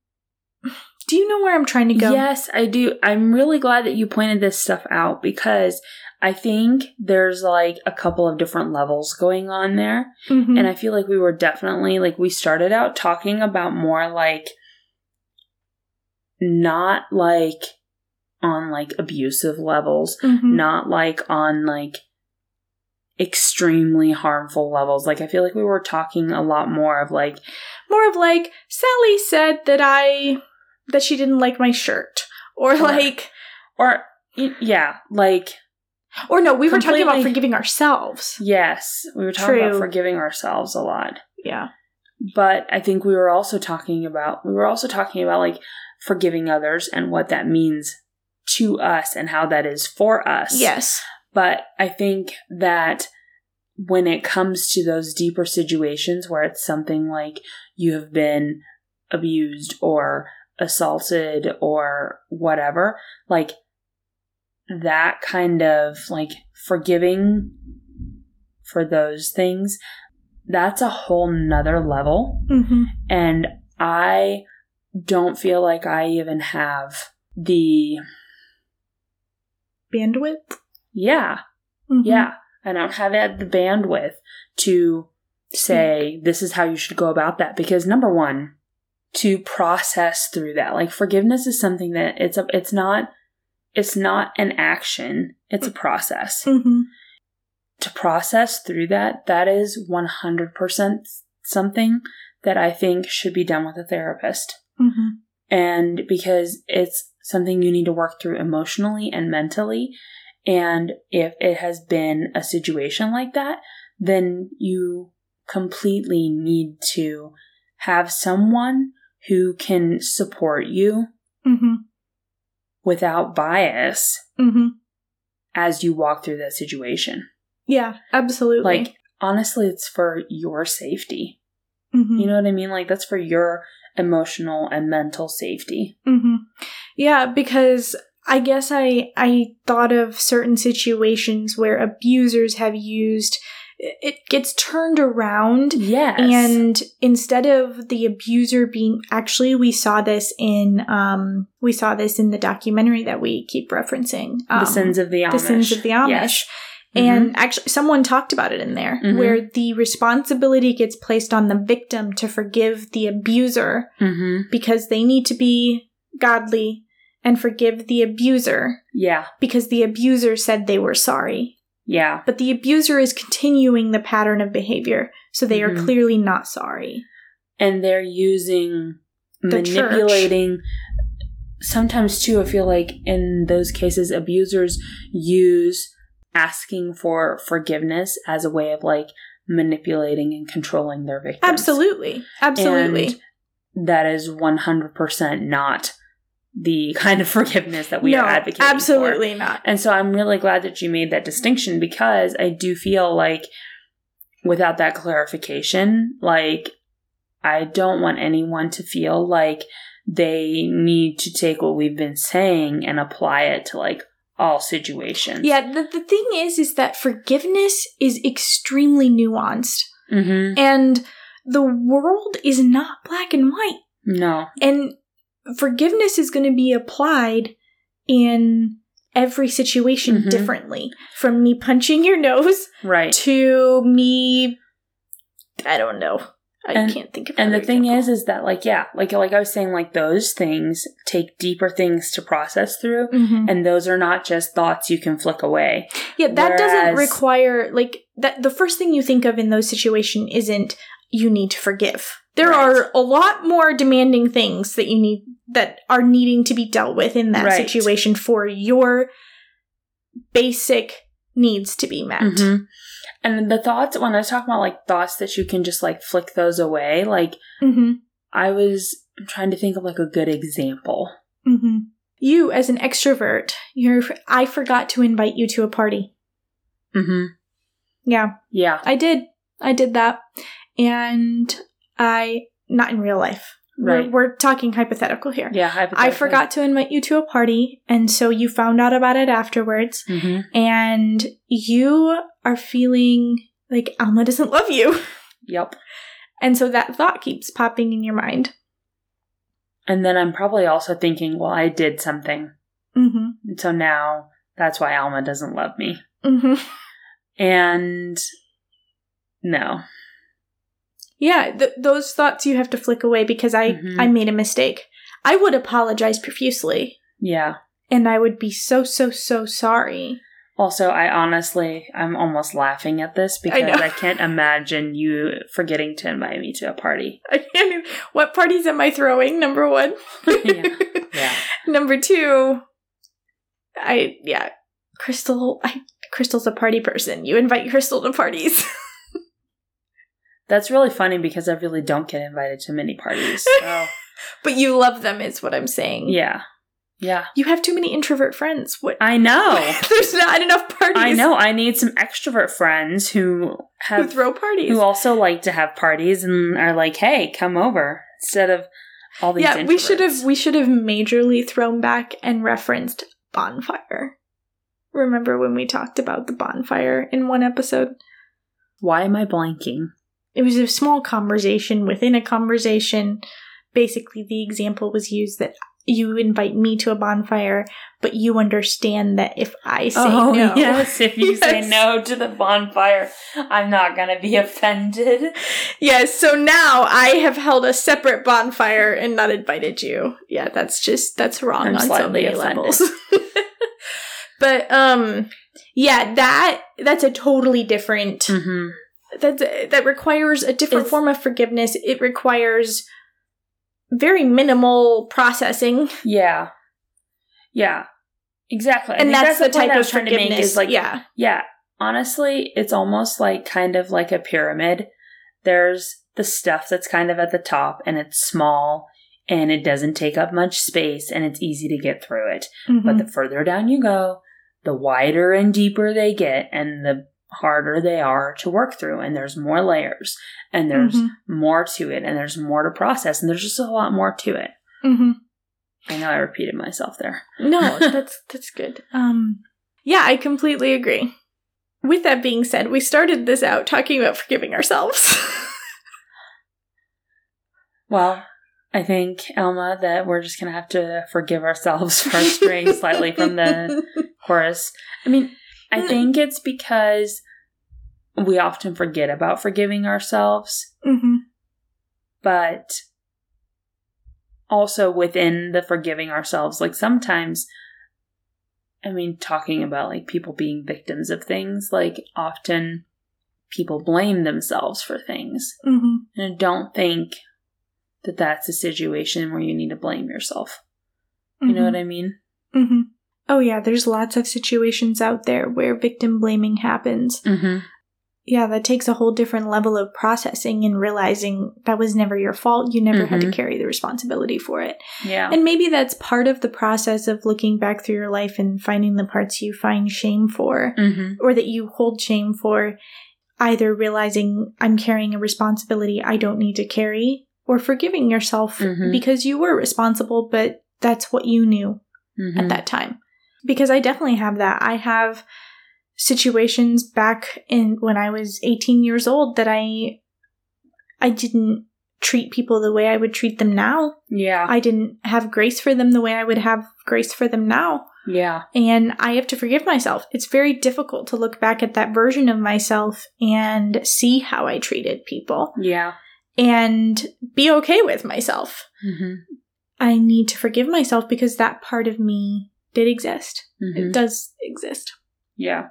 do you know where I'm trying to go? Yes, I do. I'm really glad that you pointed this stuff out because I think there's like a couple of different levels going on there. Mhm. And I feel like we were definitely like we started out talking about more like not like on like abusive levels, Mhm. not like on like extremely harmful levels. Like I feel like we were talking a lot more of like more of like Sally said that I that she didn't like my shirt, or Sure. like, or yeah, like or no, we were talking about forgiving ourselves. yes, we were talking True. about forgiving ourselves a lot. Yeah. but I think we were also talking about we were also talking about like forgiving others and what that means to us and how that is for us. Yes. But I think that when it comes to those deeper situations where it's something like you have been abused or assaulted or whatever, like that kind of like forgiving for those things, that's a whole nother level. Mm-hmm. And I don't feel like I even have the, Bandwidth? yeah, Mhm. yeah, I don't have it the bandwidth to say this is how you should go about that because number one, to process through that, like forgiveness is something that it's a, it's not, it's not an action, it's a process. Mhm. To process through that, that is 100% something that I think should be done with a therapist. Mhm. And because it's something you need to work through emotionally and mentally. And if it has been a situation like that, then you completely need to have someone who can support you Mhm. without bias Mhm. as you walk through that situation. Yeah, absolutely. Like, honestly, it's for your safety. Mhm. You know what I mean? Like, that's for your emotional and mental safety. hmm Yeah, because I guess I I thought of certain situations where abusers have used it gets turned around Yes. and instead of the abuser being actually we saw this in um we saw this in the documentary that we keep referencing um, the sins of the Amish. the sins of the Amish. Yes. And actually, someone talked about it in there, Mhm. where the responsibility gets placed on the victim to forgive the abuser Mm-hmm. because they need to be godly and forgive the abuser Yeah. because the abuser said they were sorry. Yeah. But the abuser is continuing the pattern of behavior, so they Mhm. are clearly not sorry. And they're using The church. manipulating. Sometimes, too, I feel like in those cases, abusers use asking for forgiveness as a way of like manipulating and controlling their victims. Absolutely. Absolutely. And that is 100% not the kind of forgiveness that we no, are advocating for. absolutely not. And so I'm really glad that you made that distinction because I do feel like without that clarification, like I don't want anyone to feel like they need to take what we've been saying and apply it to like all situations. Yeah, the, the thing is, is that forgiveness is extremely nuanced. Mm-hmm. And the world is not black and white. No. And forgiveness is going to be applied in every situation Mhm. differently. From me punching your nose Right. to me, I don't know. I And- can't think of. It. And the another thing example. is, is that like yeah, like like I was saying, like those things take deeper things to process through, Mhm. and those are not just thoughts you can flick away. yeah, that doesn't require like that. The first thing you think of in those situations isn't you need to forgive. There Right. are a lot more demanding things that you need that are needing to be dealt with in that Right. situation for your basic needs to be met. Mhm. And the thoughts when I was talking about like thoughts that you can just like flick those away, like hmm I was trying to think of like a good example. hmm You, as an extrovert, you're. I forgot to invite you to a party. Mm-hmm. Yeah, Yeah. I did. I did that, and I not in real life. Right. We're, we're talking hypothetical here. Yeah. Hypothetical. I forgot to invite you to a party, and so you found out about it afterwards, Mhm. and you are feeling like Alma doesn't love you. Yep. And so that thought keeps popping in your mind. And then I'm probably also thinking, well, I did something, Mm-hmm. and so now that's why Alma doesn't love me. Mm-hmm. And no. Yeah, th- those thoughts you have to flick away because I Mhm. I made a mistake. I would apologize profusely, Yeah. and I would be so so so sorry. Also, I honestly, I'm almost laughing at this because know. I, can't imagine you forgetting to invite me to a party. *laughs* I can't. What parties am I throwing? Number one. *laughs* Yeah. *laughs* Yeah. Number two. I yeah, Krystal. I Krystal's a party person. You invite Krystal to parties. That's really funny because I really don't get invited to many parties. So, *laughs* but you love them, is what I'm saying. yeah. Yeah. You have too many introvert friends. What? I know. *laughs* There's not enough parties. I know. I need some extrovert friends who Who have throw parties? who also like to have parties and are like, "Hey, come over." Instead of all these yeah, we should have we should have majorly thrown back and referenced bonfire. Remember when we talked about the bonfire in one episode? Why am I blanking? It was a small conversation within a conversation. Basically, the example was used that you invite me to a bonfire, but you understand that if I say oh no, *laughs* yes, *laughs* if you say no to the bonfire, I'm not gonna be offended. Yes, so now I have held a separate bonfire and not invited you. Yeah, that's just that's wrong I'm on so many offended. levels. *laughs* but um yeah, that that's a totally different hmm that that requires a different It's- form of forgiveness. It requires very minimal processing. Yeah, yeah, exactly. And think that's, the type of forgiveness. is like yeah. Yeah, honestly, it's almost like kind of like a pyramid. There's the stuff that's kind of at the top and it's small and it doesn't take up much space and it's easy to get through it. But Mhm. the further down you go, the wider and deeper they get and the harder they are to work through and there's more layers and there's Mhm. more to it and there's more to process and there's just a lot more to it. Mhm. I know I repeated myself there. No, *laughs* that's that's good. Um yeah, I completely agree. With that being said, we started this out talking about forgiving ourselves. *laughs* Well, I think, Alma, that we're just going to have to forgive ourselves for straying slightly from the *laughs* chorus. I mean, I think it's because we often forget about forgiving ourselves, hmm but also within the forgiving ourselves, like sometimes, I mean, talking about like people being victims of things, like often people blame themselves for things. hmm And I don't think that that's a situation where you need to blame yourself. You know what I mean? Oh yeah, there's lots of situations out there where victim blaming happens. Mm-hmm. Yeah, that takes a whole different level of processing and realizing that was never your fault. You never had to Mhm. carry the responsibility for it. Yeah. And maybe that's part of the process of looking back through your life and finding the parts you find shame for mm-hmm. or that you hold shame for, either realizing I'm carrying a responsibility I don't need to carry or forgiving yourself Mhm. because you were responsible, but that's what you knew Mm-hmm. at that time. Because I definitely have that. I have situations back in when I was 18 years old that I I didn't treat people the way I would treat them now. Yeah. I didn't have grace for them the way I would have grace for them now. yeah. And I have to forgive myself. It's very difficult to look back at that version of myself and see how I treated people Yeah. and be okay with myself. Mm-hmm. I need to forgive myself because that part of me did exist. Mm-hmm. It does exist. Yeah.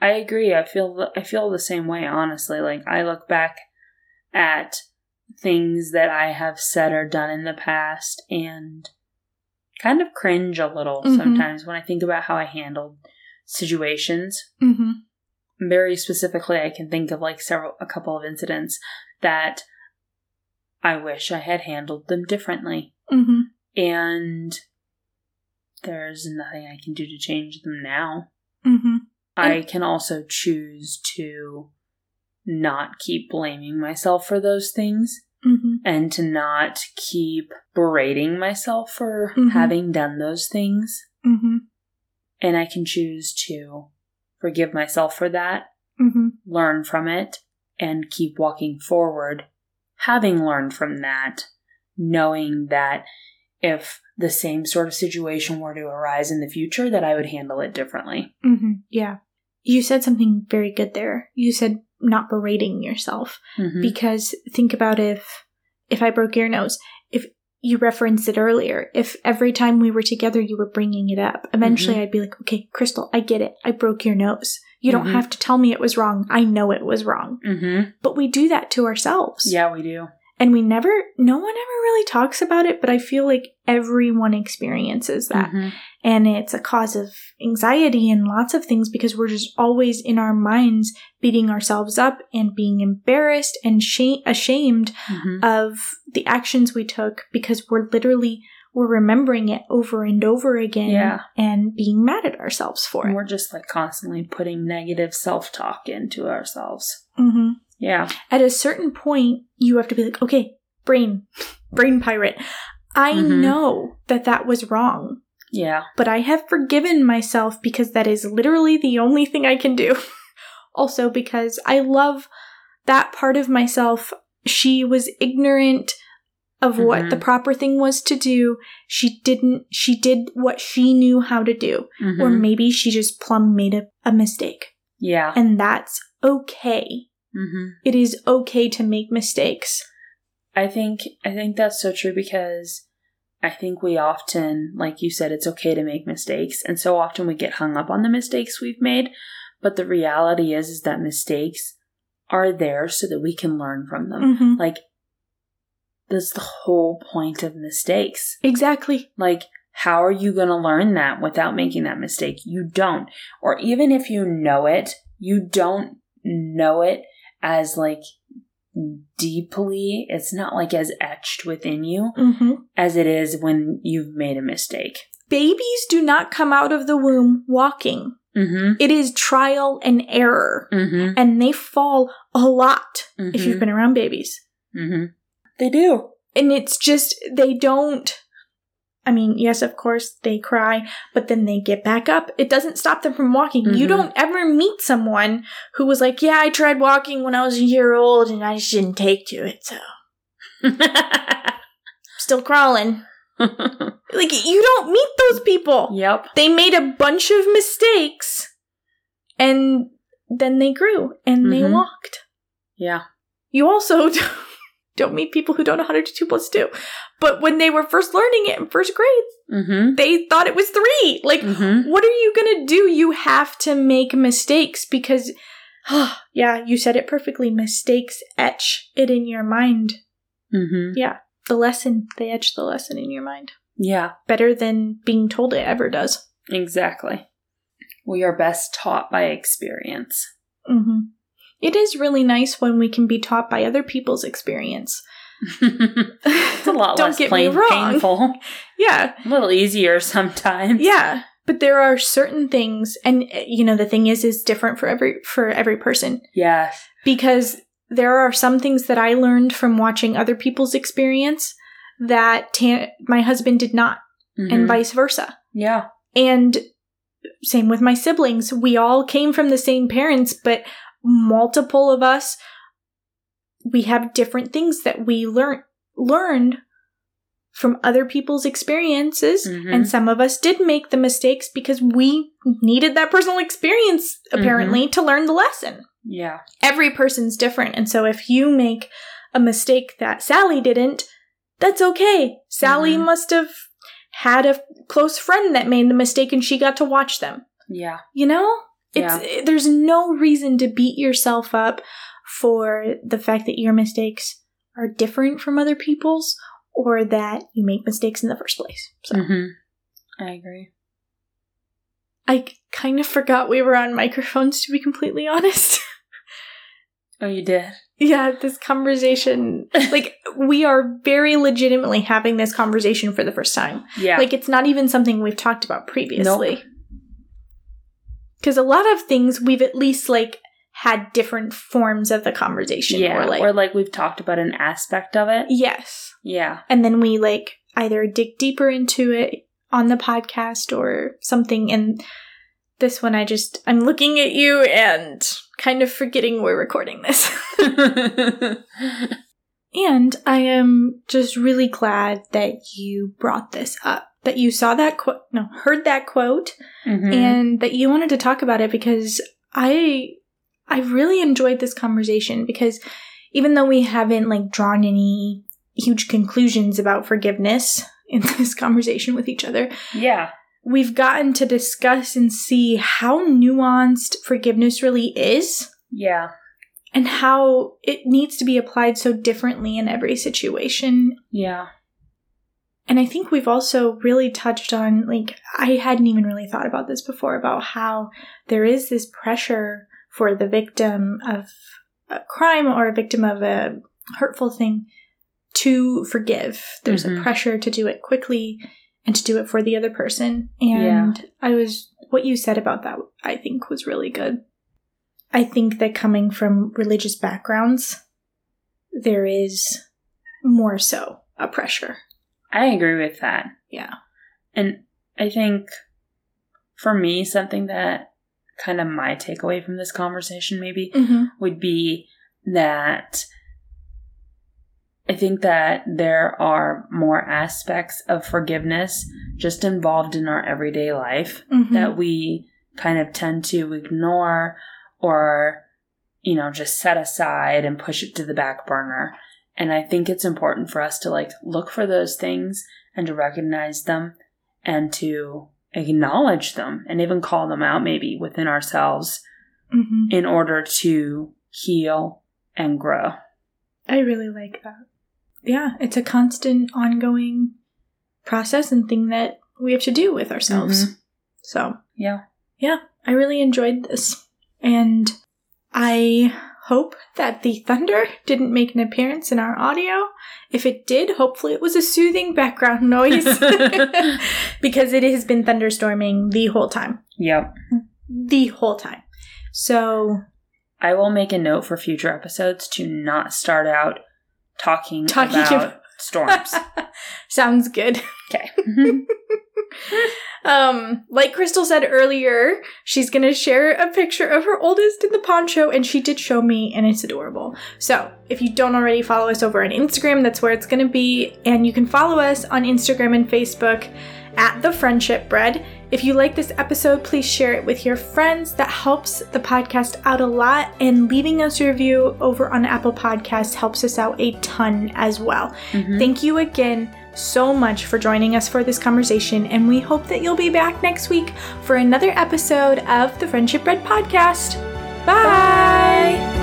I agree. I feel the, I feel the same way, honestly. Like I look back at things that I have said or done in the past and kind of cringe a little Mhm. sometimes when I think about how I handled situations. Mm-hmm. Very specifically, I can think of like several a couple of incidents that I wish I had handled them differently. Mm-hmm. And there's nothing I can do to change them now. Mm-hmm. I can also choose to not keep blaming myself for those things Mm-hmm. and to not keep berating myself for Mhm. having done those things. Mm-hmm. And I can choose to forgive myself for that, Mm-hmm. learn from it, and keep walking forward, having learned from that, knowing that if the same sort of situation were to arise in the future, that I would handle it differently. Mm-hmm. Yeah. You said something very good there. You said not berating yourself. Mhm. because think about if if I broke your nose, if you referenced it earlier, if every time we were together you were bringing it up, eventually Mhm. I'd be like, okay, Krystal, I get it. I broke your nose. You don't Mhm. have to tell me it was wrong. I know it was wrong. Mhm. But we do that to ourselves. Yeah, we do. And we never, no one ever really talks about it, but I feel like everyone experiences that. Mhm. And it's a cause of anxiety and lots of things because we're just always in our minds beating ourselves up and being embarrassed and shame- ashamed Mhm. of the actions we took because we're literally we're remembering it over and over again Yeah. and being mad at ourselves for And it. we're just like constantly putting negative self talk into ourselves. hmm Yeah. At a certain point, you have to be like, okay, brain, brain pirate. I Mhm. know that that was wrong, Yeah. but I have forgiven myself because that is literally the only thing I can do. *laughs* also, because I love that part of myself. She was ignorant of what Mhm. the proper thing was to do. She didn't, she did what she knew how to do. Or Mhm. maybe she just plumb made a, a mistake. yeah. And that's okay. Hmm It is okay to make mistakes. I think I think that's so true because I think we often, like you said, it's okay to make mistakes, and so often we get hung up on the mistakes we've made. But the reality is, is that mistakes are there so that we can learn from them. hmm Like that's the whole point of mistakes. Exactly. Like, how are you going to learn that without making that mistake? You don't. Or even if you know it, you don't know it as like deeply, it's not like as etched within you hmm as it is when you've made a mistake. Babies do not come out of the womb walking. Mm It is trial and error. hmm. Mm hmm. And they fall a lot if you've been around babies. Mm hmm. They do. And it's just, they don't. I mean, yes, of course, they cry, but then they get back up. It doesn't stop them from walking. You Mhm. don't ever meet someone who was like, Yeah, I tried walking when I was a year old and I just didn't take to it, so *laughs* still crawling. *laughs* Like, you don't meet those people. yep. They made a bunch of mistakes and then they grew and they Mhm. walked. Yeah. You also *laughs* don't meet people who don't know how to do 2 plus 2. But when they were first learning it in first grade, Mm hmm. they thought it was 3. Like, Mm hmm. what are you going to do? You have to make mistakes because, *sighs* yeah, you said it perfectly. Mistakes etch it in your mind. Mm hmm. Yeah. The lesson, they etch the lesson in your mind. Yeah. Better than being told it ever does. Exactly. We are best taught by experience. hmm It is really nice when we can be taught by other people's experience. *laughs* *laughs* it's a lot Don't less get plain, me wrong. painful. Yeah, A little easier sometimes. yeah. But there are certain things, and uh, you know, the thing is, is different for every for every person Yes. because there are some things that I learned from watching other people's experience that ta- my husband did not, and Mhm. vice versa. yeah. And same with my siblings. We all came from the same parents, but multiple of us we have different things that we learn learned from other people's experiences Mhm. and some of us did make the mistakes because we needed that personal experience apparently to learn the lesson. Yeah. Every person's different and so if you make a mistake that Sally didn't, that's okay. Sally Mhm. must have had a close friend that made the mistake and she got to watch them. Yeah. You know? It's there's no reason to beat yourself up for the fact that your mistakes are different from other people's or that you make mistakes in the first place. So hmm I agree. I kind of forgot we were on microphones to be completely honest. *laughs* Oh, you did? yeah, this conversation *laughs* like we are very legitimately having this conversation for the first time. Yeah. Like it's not even something we've talked about previously. Cuz a lot of things we've at least like had different forms of the conversation yeah. or like we've talked about an aspect of it. yes. Yeah. And then we like either dig deeper into it on the podcast or something and this one I just I'm looking at you and kind of forgetting we're recording this. *laughs* and I am just really glad that you brought this up. That you saw that quote no, heard that quote Mhm. and that you wanted to talk about it because I I really enjoyed this conversation because even though we haven't like drawn any huge conclusions about forgiveness in *laughs* this conversation with each other, yeah. we've gotten to discuss and see how nuanced forgiveness really is Yeah. and how it needs to be applied so differently in every situation. Yeah. And I think we've also really touched on, like, I hadn't even really thought about this before about how there is this pressure for the victim of a crime or a victim of a hurtful thing to forgive. There's Mhm. a pressure to do it quickly and to do it for the other person. And I was, what you said about that, I think was really good. I think that coming from religious backgrounds, there is more so a pressure. I agree with that. Yeah. And I think for me, something that kind of my takeaway from this conversation maybe Mm-hmm. would be that I think that there are more aspects of forgiveness just involved in our everyday life Mm-hmm. that we kind of tend to ignore or, you know, just set aside and push it to the back burner. And I think it's important for us to like look for those things and to recognize them and to acknowledge them and even call them out maybe within ourselves hmm in order to heal and grow. I really like that. Yeah, it's a constant, ongoing process and thing that we have to do with ourselves. Mhm. So, Yeah. yeah, I really enjoyed this. And I hope that the thunder didn't make an appearance in our audio. If it did, hopefully it was a soothing background noise *laughs* *laughs* because it has been thunderstorming the whole time. Yep. The whole time. So, I will make a note for future episodes to not start out talking, Talking about about- storms. *laughs* sounds good. *laughs* Okay. Um, like Krystal said earlier, she's gonna share a picture of her oldest in the poncho, and she did show me, and it's adorable. So, if you don't already follow us over on Instagram, that's where it's gonna be, and you can follow us on Instagram and Facebook at the Friendship Bread. If you like this episode, please share it with your friends. That helps the podcast out a lot, and leaving us a review over on Apple Podcasts helps us out a ton as well. Mhm. Thank you again so much for joining us for this conversation, and we hope that you'll be back next week for another episode of the Friendship Bread Podcast. Bye.